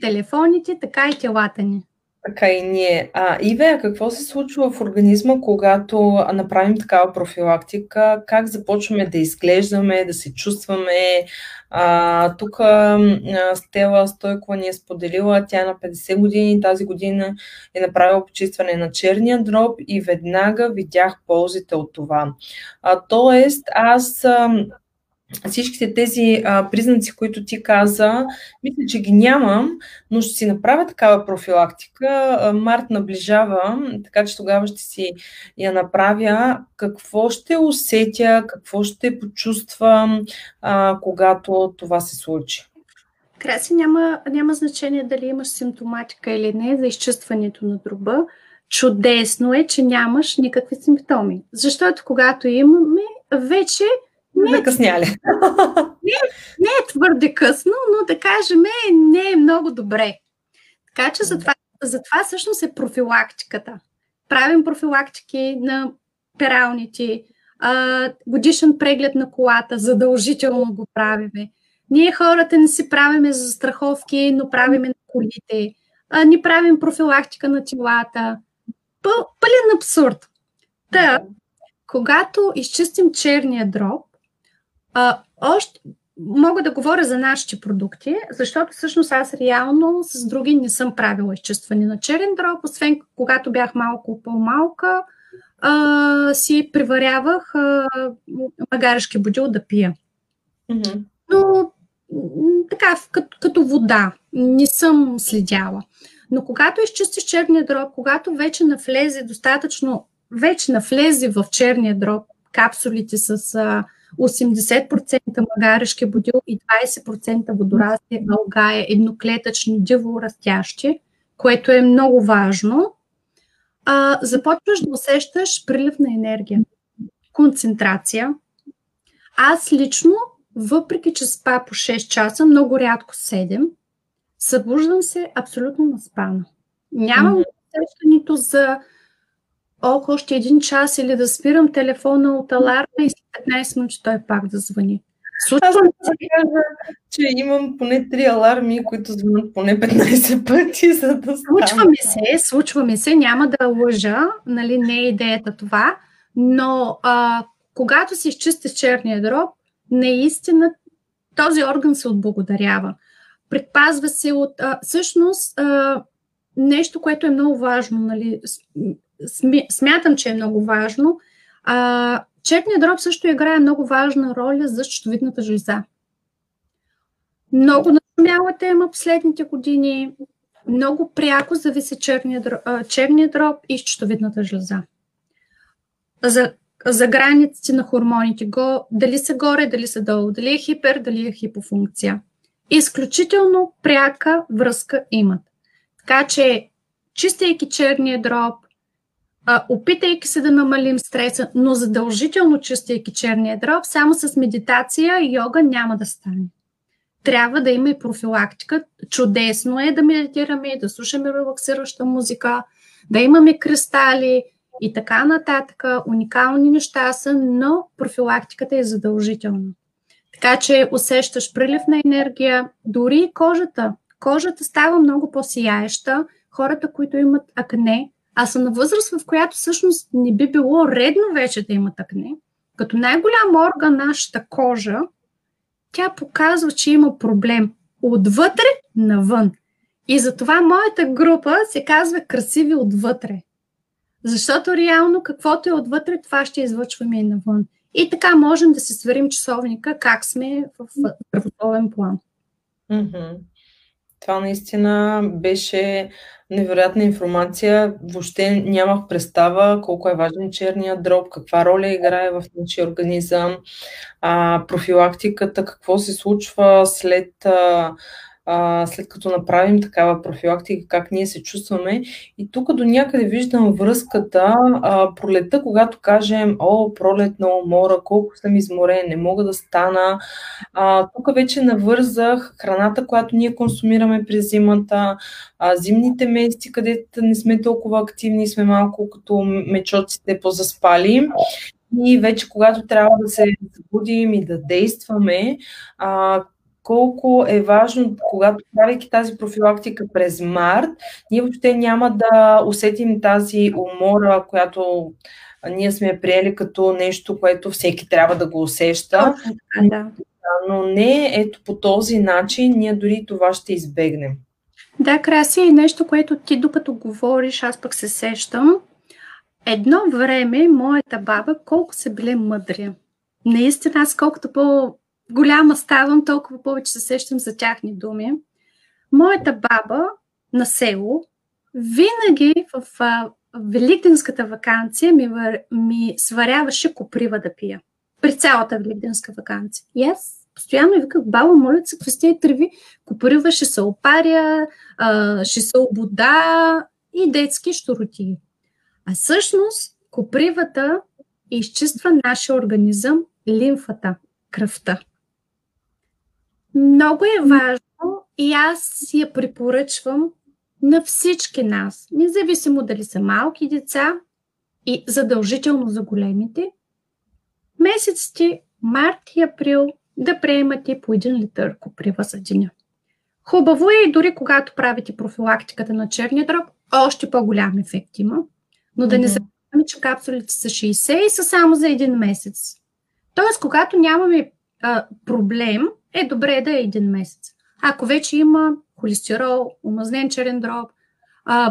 телефоните, така и телата ни. Така и ние. А, Иве, а какво се случва в организма, когато направим такава профилактика? Как започваме да изглеждаме, да се чувстваме? Тук Стела Стойкова ни е споделила, тя е на 50 години, тази година е направила почистване на черния дроб и веднага видях ползите от това. А, тоест, аз а, всичките тези а, признаци, които ти каза, мисля, че ги нямам, но ще си направя такава профилактика. А, март наближава, така че тогава ще си я направя. Какво ще усетя, какво ще почувствам, а, когато това се случи? Краси, няма, няма значение дали имаш симптоматика или не за изчистването на дроба. Чудесно е, че нямаш никакви симптоми. Защото когато имаме, вече не, закъсняли. Не, не е твърде късно, но да кажем, не е много добре. Така че затова, затова всъщност е профилактиката. Правим профилактики на пералните, а, годишен преглед на колата, задължително го правиме. Ние хората не си правиме за страховки, но правиме на колите. А, ни правим профилактика на телата. Пълен абсурд. Та, когато изчистим черния дроб, а, още мога да говоря за нашите продукти, защото всъщност аз реално с други не съм правила изчистване на черен дроб, освен когато бях малко по-малка, а, си приварявах а, магарешки будил да пия. Mm-hmm. Но така, като, като вода, не съм следяла. Но когато изчистиш черния дроб, когато вече навлезе достатъчно, вече навлезе в черния дроб капсулите с а, 80% магарешки будил и 20% водорасли алгая, едноклетъчни, диво растящи, което е много важно, а, започваш да усещаш прилив на енергия, концентрация. Аз лично, въпреки че спа по 6 часа, много рядко 7, събуждам се абсолютно наспана. Нямам усещането за ох, още един час или да спирам телефона от аларма и след 15 минути той пак да звъни. Случва Аз да кажа, че имам поне три аларми, които звънят поне 15 пъти, за да Случва ми се, случва ми се, няма да лъжа, нали, не е идеята това, но а, когато се изчисти черния дроб, наистина този орган се отблагодарява. Предпазва се от... А, всъщност, а, нещо, което е много важно, нали, смятам, че е много важно. А, черният дроб също играе много важна роля за щитовидната жлеза. Много нашумяла тема последните години. Много пряко зависи черния черния дроб и щитовидната жлеза. За, за границите на хормоните, го, дали са горе, дали са долу, дали е хипер, дали е хипофункция. Изключително пряка връзка имат. Така че, чистейки черния дроб, а, опитайки се да намалим стреса, но задължително чистейки черния дроб, само с медитация и йога няма да стане. Трябва да има и профилактика. Чудесно е да медитираме, да слушаме релаксираща музика, да имаме кристали и така нататък. Уникални неща са, но профилактиката е задължителна. Така че усещаш прилив на енергия, дори и кожата. Кожата става много по-сияеща. Хората, които имат акне, а са на възраст, в която всъщност не би било редно вече да имат акне, като най-голям орган нашата кожа, тя показва, че има проблем отвътре навън. И затова моята група се казва красиви отвътре. Защото реално каквото е отвътре, това ще излъчваме и навън. И така можем да се сверим часовника как сме в здравословен план. Mm-hmm. Това наистина беше невероятна информация. Въобще нямах представа колко е важен черния дроб, каква роля играе в нашия организъм, а, профилактиката, какво се случва след а, след като направим такава профилактика, как ние се чувстваме. И тук до някъде виждам връзката, а, пролета, когато кажем, о, пролет на умора, колко съм изморен, не мога да стана. А, тук вече навързах храната, която ние консумираме през зимата, а, зимните месеци, където не сме толкова активни, сме малко като мечоците позаспали. И вече когато трябва да се събудим и да действаме, а, колко е важно, когато правейки тази профилактика през март, ние въобще няма да усетим тази умора, която ние сме приели като нещо, което всеки трябва да го усеща. Да. Но не ето по този начин, ние дори това ще избегнем. Да, Краси, е нещо, което ти докато говориш, аз пък се сещам. Едно време моята баба колко са били мъдри. Наистина, аз колкото по голяма ставам, толкова повече се сещам за тяхни думи. Моята баба на село винаги в а, великденската вакансия ми, вър... ми сваряваше коприва да пия. При цялата великденска вакансия. И аз постоянно и виках, баба, моля се, какви сте тръви, коприва ще се опаря, а, ще се обода и детски щуроти. А всъщност копривата изчиства нашия организъм, лимфата, кръвта. Много е важно и аз я препоръчвам на всички нас, независимо дали са малки деца и задължително за големите, месеците март и април да приемате по един литър коприва за деня. Хубаво е и дори когато правите профилактиката на черния дроб, още по-голям ефект има, но да не забравяме, че капсулите са 60 и са само за един месец. Тоест, когато нямаме а, проблем, е добре да е един месец. Ако вече има холестерол, омазнен черен дроб,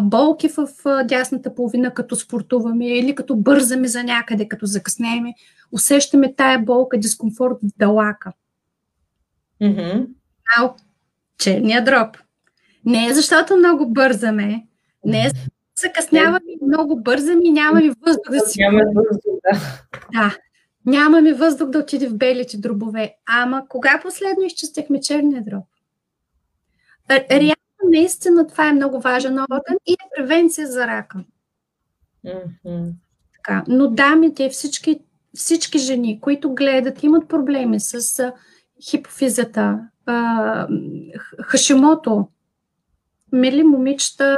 болки в дясната половина, като спортуваме или като бързаме за някъде, като закъснеме, усещаме тая болка, дискомфорт в далака. Mm-hmm. Ау, черния дроб. Не е защото много бързаме, не е закъсняваме много бързаме и нямаме въздух да си. Нямаме въздух, да. Да, Нямаме въздух да отиде в белите дробове. Ама кога последно изчистихме черния дроб? Реално, наистина, това е много важен орган и е превенция за рака. Mm-hmm. Така. Но дамите, всички, всички жени, които гледат, имат проблеми с хипофизата, хашимото, мили момичета,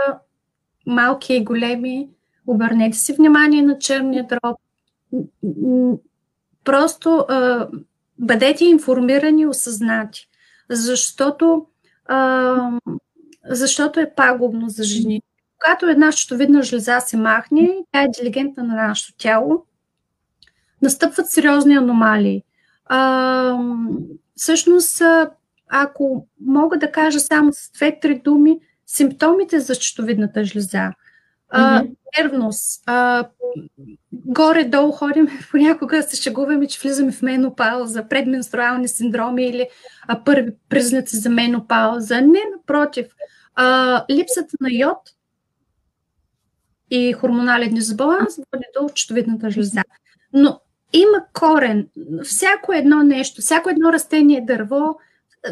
малки и големи, обърнете си внимание на черния дроб Просто а, бъдете информирани и осъзнати, защото, а, защото е пагубно за жени. Когато една щитовидна жлеза се махне, тя е интелигентна на нашето тяло, настъпват сериозни аномалии. А, всъщност, ако мога да кажа само с две-три думи, симптомите за щитовидната жлеза – а, нервност. А, горе-долу ходим, понякога се шегуваме, че влизаме в менопауза, предменструални синдроми или а, първи признаци за менопауза. Не, напротив. А, липсата на йод и хормонален дисбаланс води до щитовидната жлеза. Но има корен. Всяко едно нещо, всяко едно растение, дърво,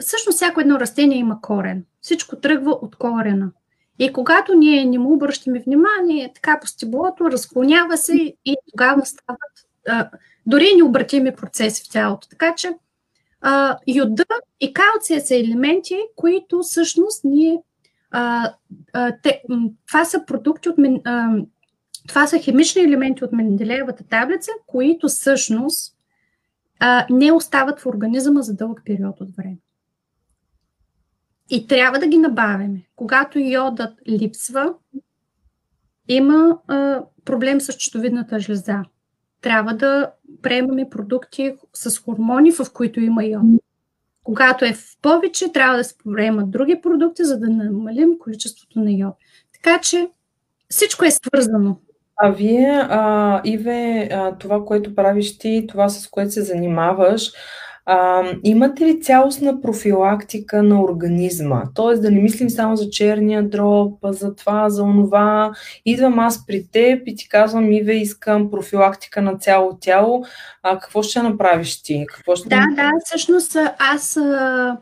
всъщност всяко едно растение има корен. Всичко тръгва от корена. И когато ние не му обръщаме внимание, така по стеблото, разклонява се и тогава стават а, дори необратими процеси в тялото. Така че а, йода и калция са елементи, които всъщност ние. А, а, те, това са продукти от. А, това са химични елементи от Менделеевата таблица, които всъщност а, не остават в организма за дълъг период от време. И трябва да ги набавяме. Когато йодът липсва, има а, проблем с четовидната жлеза. Трябва да приемаме продукти с хормони, в които има йод. Когато е в повече, трябва да се приемат други продукти, за да намалим количеството на йод. Така че всичко е свързано. А вие, а, Иве, а, това, което правиш ти, това с което се занимаваш, А, имате ли цялостна профилактика на организма? Тоест да не мислим само за черния дроб, за това, за онова. Идвам аз при теб и ти казвам, Иве, искам профилактика на цяло тяло. А какво ще направиш ти? Какво ще да, да, всъщност аз а,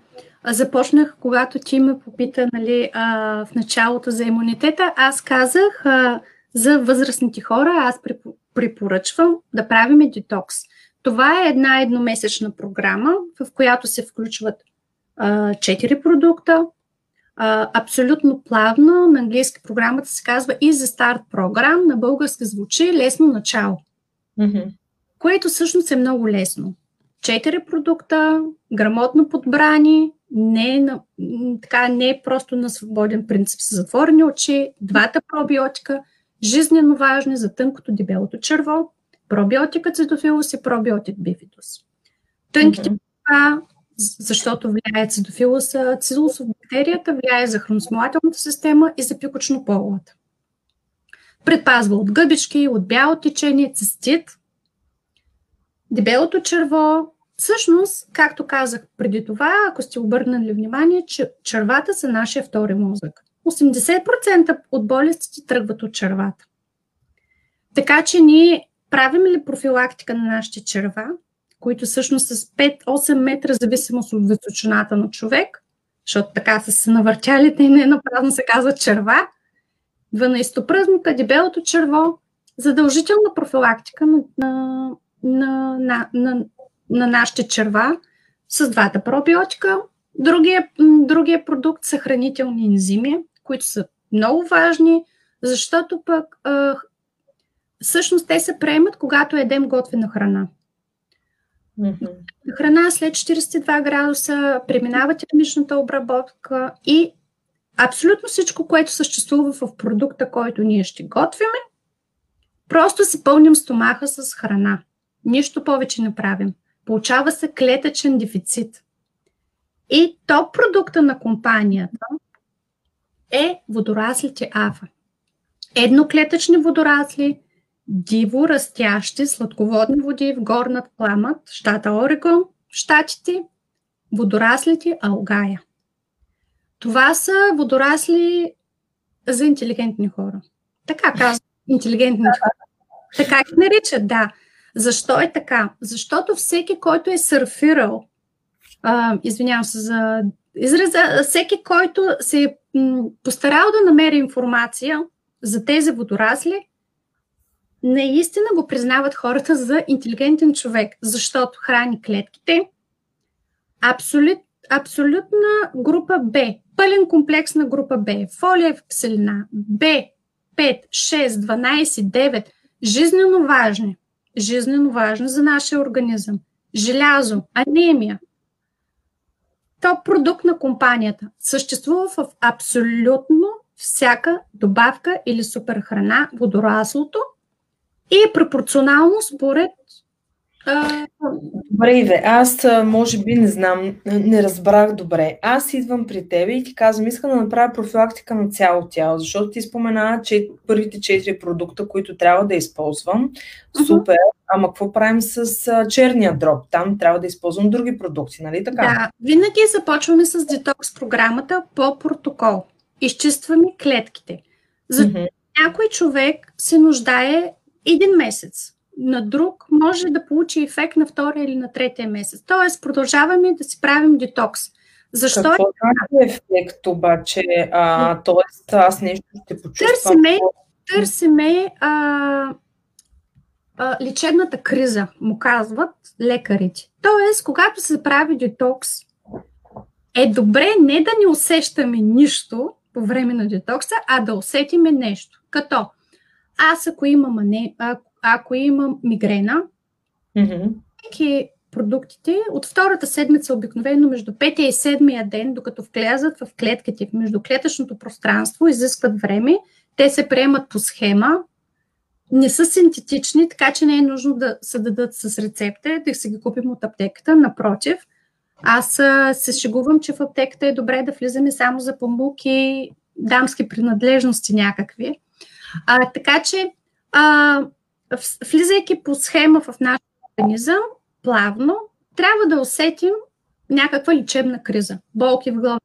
започнах, когато ти ме попита нали, а, в началото за имунитета, аз казах а, за възрастните хора, аз препоръчвам да правим детокс. Това е една едномесечна програма, в която се включват а, 4 продукта, а, абсолютно плавно. На английски програмата се казва и за старт програм, на български звучи лесно начало. Mm-hmm. Което всъщност е много лесно. Четири продукта, грамотно подбрани, не, на, така, не е просто на свободен принцип с затворени очи, двата пробиотика, жизненно важни за тънкото дебелото черво, пробиотика цитофилус и пробиотик бифитус. Тънките mm-hmm. защото влияе цитофилуса, цитофилус бактерията влияе за храносмилателната система и за пикочно-полата. Предпазва от гъбички, от бяло течение, цистит. Дебелото черво, всъщност, както казах преди това, ако сте обърнали внимание, че червата са нашия втори мозък. 80% от болестите тръгват от червата. Така че ние правим ли профилактика на нашите черва, които всъщност с 5-8 метра, зависимост от височината на човек, защото така са се навъртяли, и не напразно се казва черва, 12-пръзната, дебелото черво, задължителна профилактика на, на, на, на, на, на нашите черва с двата пробиотика. Другия, другия продукт са хранителни ензими, които са много важни, защото пък а, всъщност те се приемат, когато едем готвена храна. Mm-hmm. Храна след 42 градуса, преминава термичната обработка и абсолютно всичко, което съществува в продукта, който ние ще готвиме, просто си пълним стомаха с храна. Нищо повече не правим. Получава се клетъчен дефицит. И топ продукта на компанията е водораслите АФА. Едноклетъчни водорасли, диво растящи сладководни води в горнат пламът, щата Орегон, щатите, водораслите Алгая. Това са водорасли за интелигентни хора. Така казват интелигентни хора. Така ги наричат, да. Защо е така? Защото всеки, който е сърфирал, а, извинявам се за израза, всеки, който се е постарал да намери информация за тези водорасли, наистина го признават хората за интелигентен човек, защото храни клетките. Абсолют, абсолютна група Б, пълен комплекс на група Б, фолия в киселина, Б, 5, 6, 12, 9, жизненно важни, жизненно важни за нашия организъм. Желязо, анемия. Топ продукт на компанията съществува в абсолютно всяка добавка или суперхрана, водораслото – и е пропорционално според Добре, Иве, аз може би не знам, не разбрах добре. Аз идвам при тебе и ти казвам, искам да направя профилактика на цяло тяло, защото ти спомена, че първите четири продукта, които трябва да използвам, супер, ама какво правим с черния дроб? Там трябва да използвам други продукти, нали така? Да, винаги започваме с детокс програмата по протокол. Изчистваме клетките. За mm-hmm. някой човек се нуждае един месец. На друг може да получи ефект на втория или на третия месец. Тоест, продължаваме да си правим детокс. Защо Какво е ефект обаче? А, тоест, аз нещо ще почувствам. Търсиме, търсиме а, а, лечебната криза, му казват лекарите. Тоест, когато се прави детокс, е добре не да не усещаме нищо по време на детокса, а да усетиме нещо. Като аз ако имам, не, ако, ако имам мигрена, mm-hmm. продуктите от втората седмица, обикновено между петия и седмия ден, докато влязат в клетките, в междуклетъчното пространство, изискват време, те се приемат по схема, не са синтетични, така че не е нужно да се дадат с рецепта, да се ги купим от аптеката. Напротив, аз се шегувам, че в аптеката е добре да влизаме само за памуки, дамски принадлежности някакви. А, така че, а, влизайки по схема в нашия организъм, плавно, трябва да усетим някаква лечебна криза, болки в глава,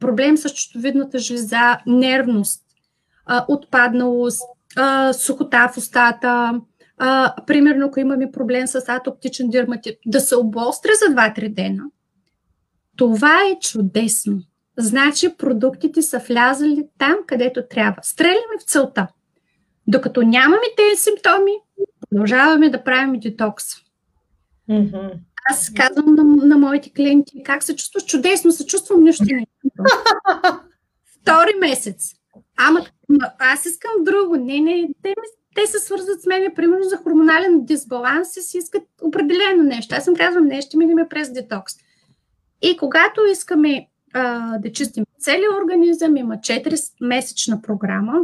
проблем с чувствителната жлеза, нервност, отпадналост, сухота в устата, примерно ако имаме проблем с атоптичен дерматит, да се обостря за 2-3 дена, това е чудесно. Значи продуктите са влязали там, където трябва. Стреляме в целта. Докато нямаме тези симптоми, продължаваме да правим детокс. Mm-hmm. Аз казвам на, на моите клиенти как се чувстваш. Чудесно се чувствам, нещо не. Втори месец. Ама аз искам друго. Не, не, те, ми, те се свързват с мен, примерно за хормонален дисбаланс и си искат определено нещо. Аз съм казвам, не, ще минем през детокс. И когато искаме а, да чистим целият организъм, има 4-месечна програма,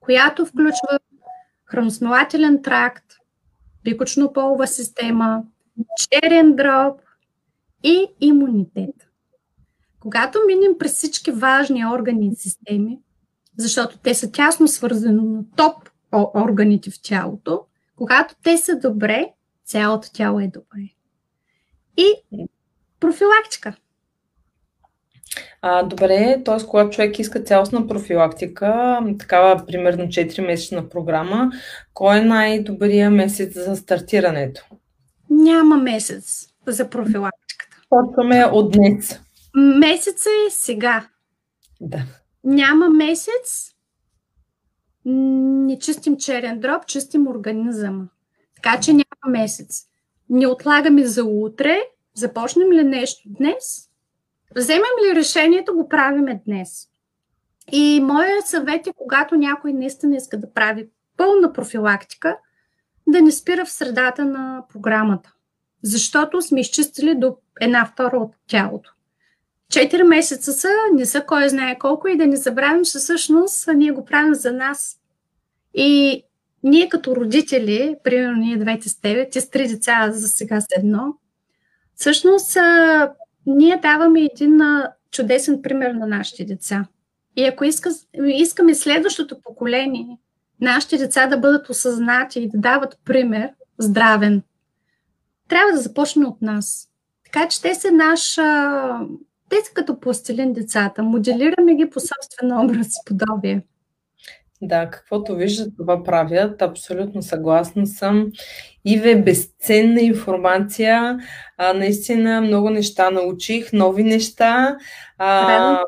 която включва храносмилателен тракт, пикочно-полова система, черен дроб и имунитет. Когато минем през всички важни органи и системи, защото те са тясно свързани на топ органите в тялото, когато те са добре, цялото тяло е добре. И профилактика. А, добре, т.е. когато човек иска цялостна профилактика, такава примерно 4-месечна програма, кой е най-добрият месец за стартирането? Няма месец за профилактиката. Почваме от днес. Месеца е сега. Да. Няма месец, не чистим черен дроб, чистим организъма. Така че няма месец. Не отлагаме за утре, започнем ли нещо днес, вземем ли решението, го правиме днес. И моят съвет е, когато някой наистина иска да прави пълна профилактика, да не спира в средата на програмата. Защото сме изчистили до една втора от тялото. Четири месеца са, не са кой знае колко и да не забравим, че всъщност ние го правим за нас. И ние като родители, примерно ние двете с тебе, ти с три деца, за сега с едно, всъщност ние даваме един а, чудесен пример на нашите деца. И ако иска, искаме следващото поколение, нашите деца да бъдат осъзнати и да дават пример здравен, трябва да започне от нас. Така че те са наша те са като пластилин децата. Моделираме ги по собствен образ и подобие. Да, каквото виждат, това правят. Абсолютно съгласна съм. Иве, безценна информация. А, наистина много неща научих, нови неща. А,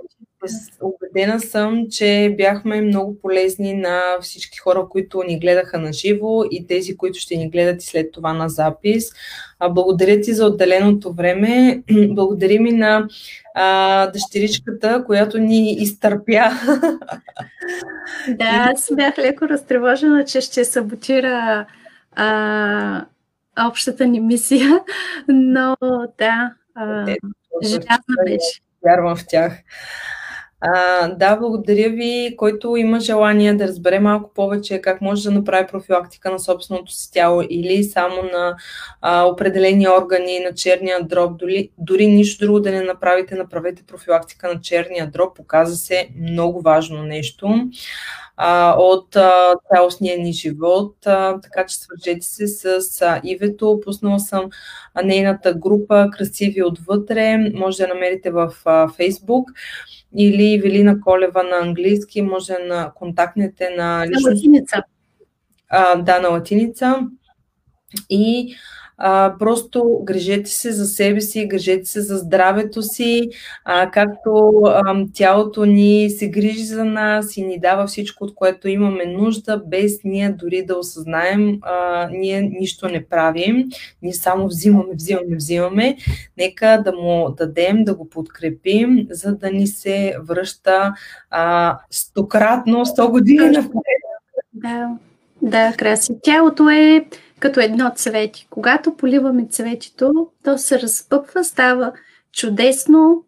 Обедена съм, че бяхме много полезни на всички хора, които ни гледаха на живо и тези, които ще ни гледат и след това на запис. Благодаря ти за отделеното време. Благодарим и на а, дъщеричката, която ни изтърпя. Да, аз бях леко разтревожена, че ще саботира а, общата ни мисия, но да, а, желязна беше. Вярвам в тях. А, да, благодаря ви. Който има желание да разбере малко повече как може да направи профилактика на собственото си тяло или само на а, определени органи на черния дроб, дори, дори нищо друго да не направите, направете профилактика на черния дроб. Показа се много важно нещо а, от а, цялостния ни живот. А, така че свържете се с а, Ивето. Пуснала съм а, нейната група Красиви отвътре. Може да намерите в а, Facebook или Велина Колева на английски, може на контактнете на личност. На латиница. А, да, на латиница. И а, просто грежете се за себе си, грежете се за здравето си, а, както а, тялото ни се грижи за нас и ни дава всичко, от което имаме нужда, без ние дори да осъзнаем, а, ние нищо не правим, ние само взимаме, взимаме, взимаме. Нека да му дадем, да го подкрепим, за да ни се връща а, стократно, 100 години напред. Да, да, краси. Тялото е като едно цвети. Когато поливаме цветето, то се разпъпва, става чудесно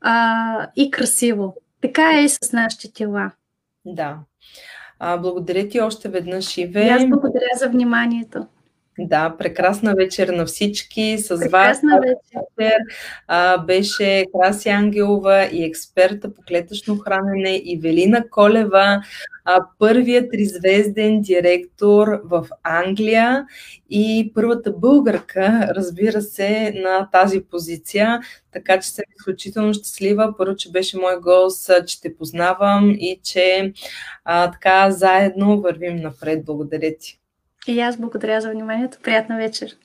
а, и красиво. Така е с нашите тела. Да. А, благодаря ти още веднъж, Иве. И аз благодаря за вниманието. Да, прекрасна вечер на всички. С прекрасна вас вечер. А, беше Краси Ангелова и експерта по клетъчно хранене Ивелина Колева, а, първият тризвезден директор в Англия и първата българка, разбира се, на тази позиция. Така че съм изключително щастлива. Първо, че беше мой гост, че те познавам и че а, така заедно вървим напред. Благодаря ти. И аз благодаря за вниманието. Приятна вечер!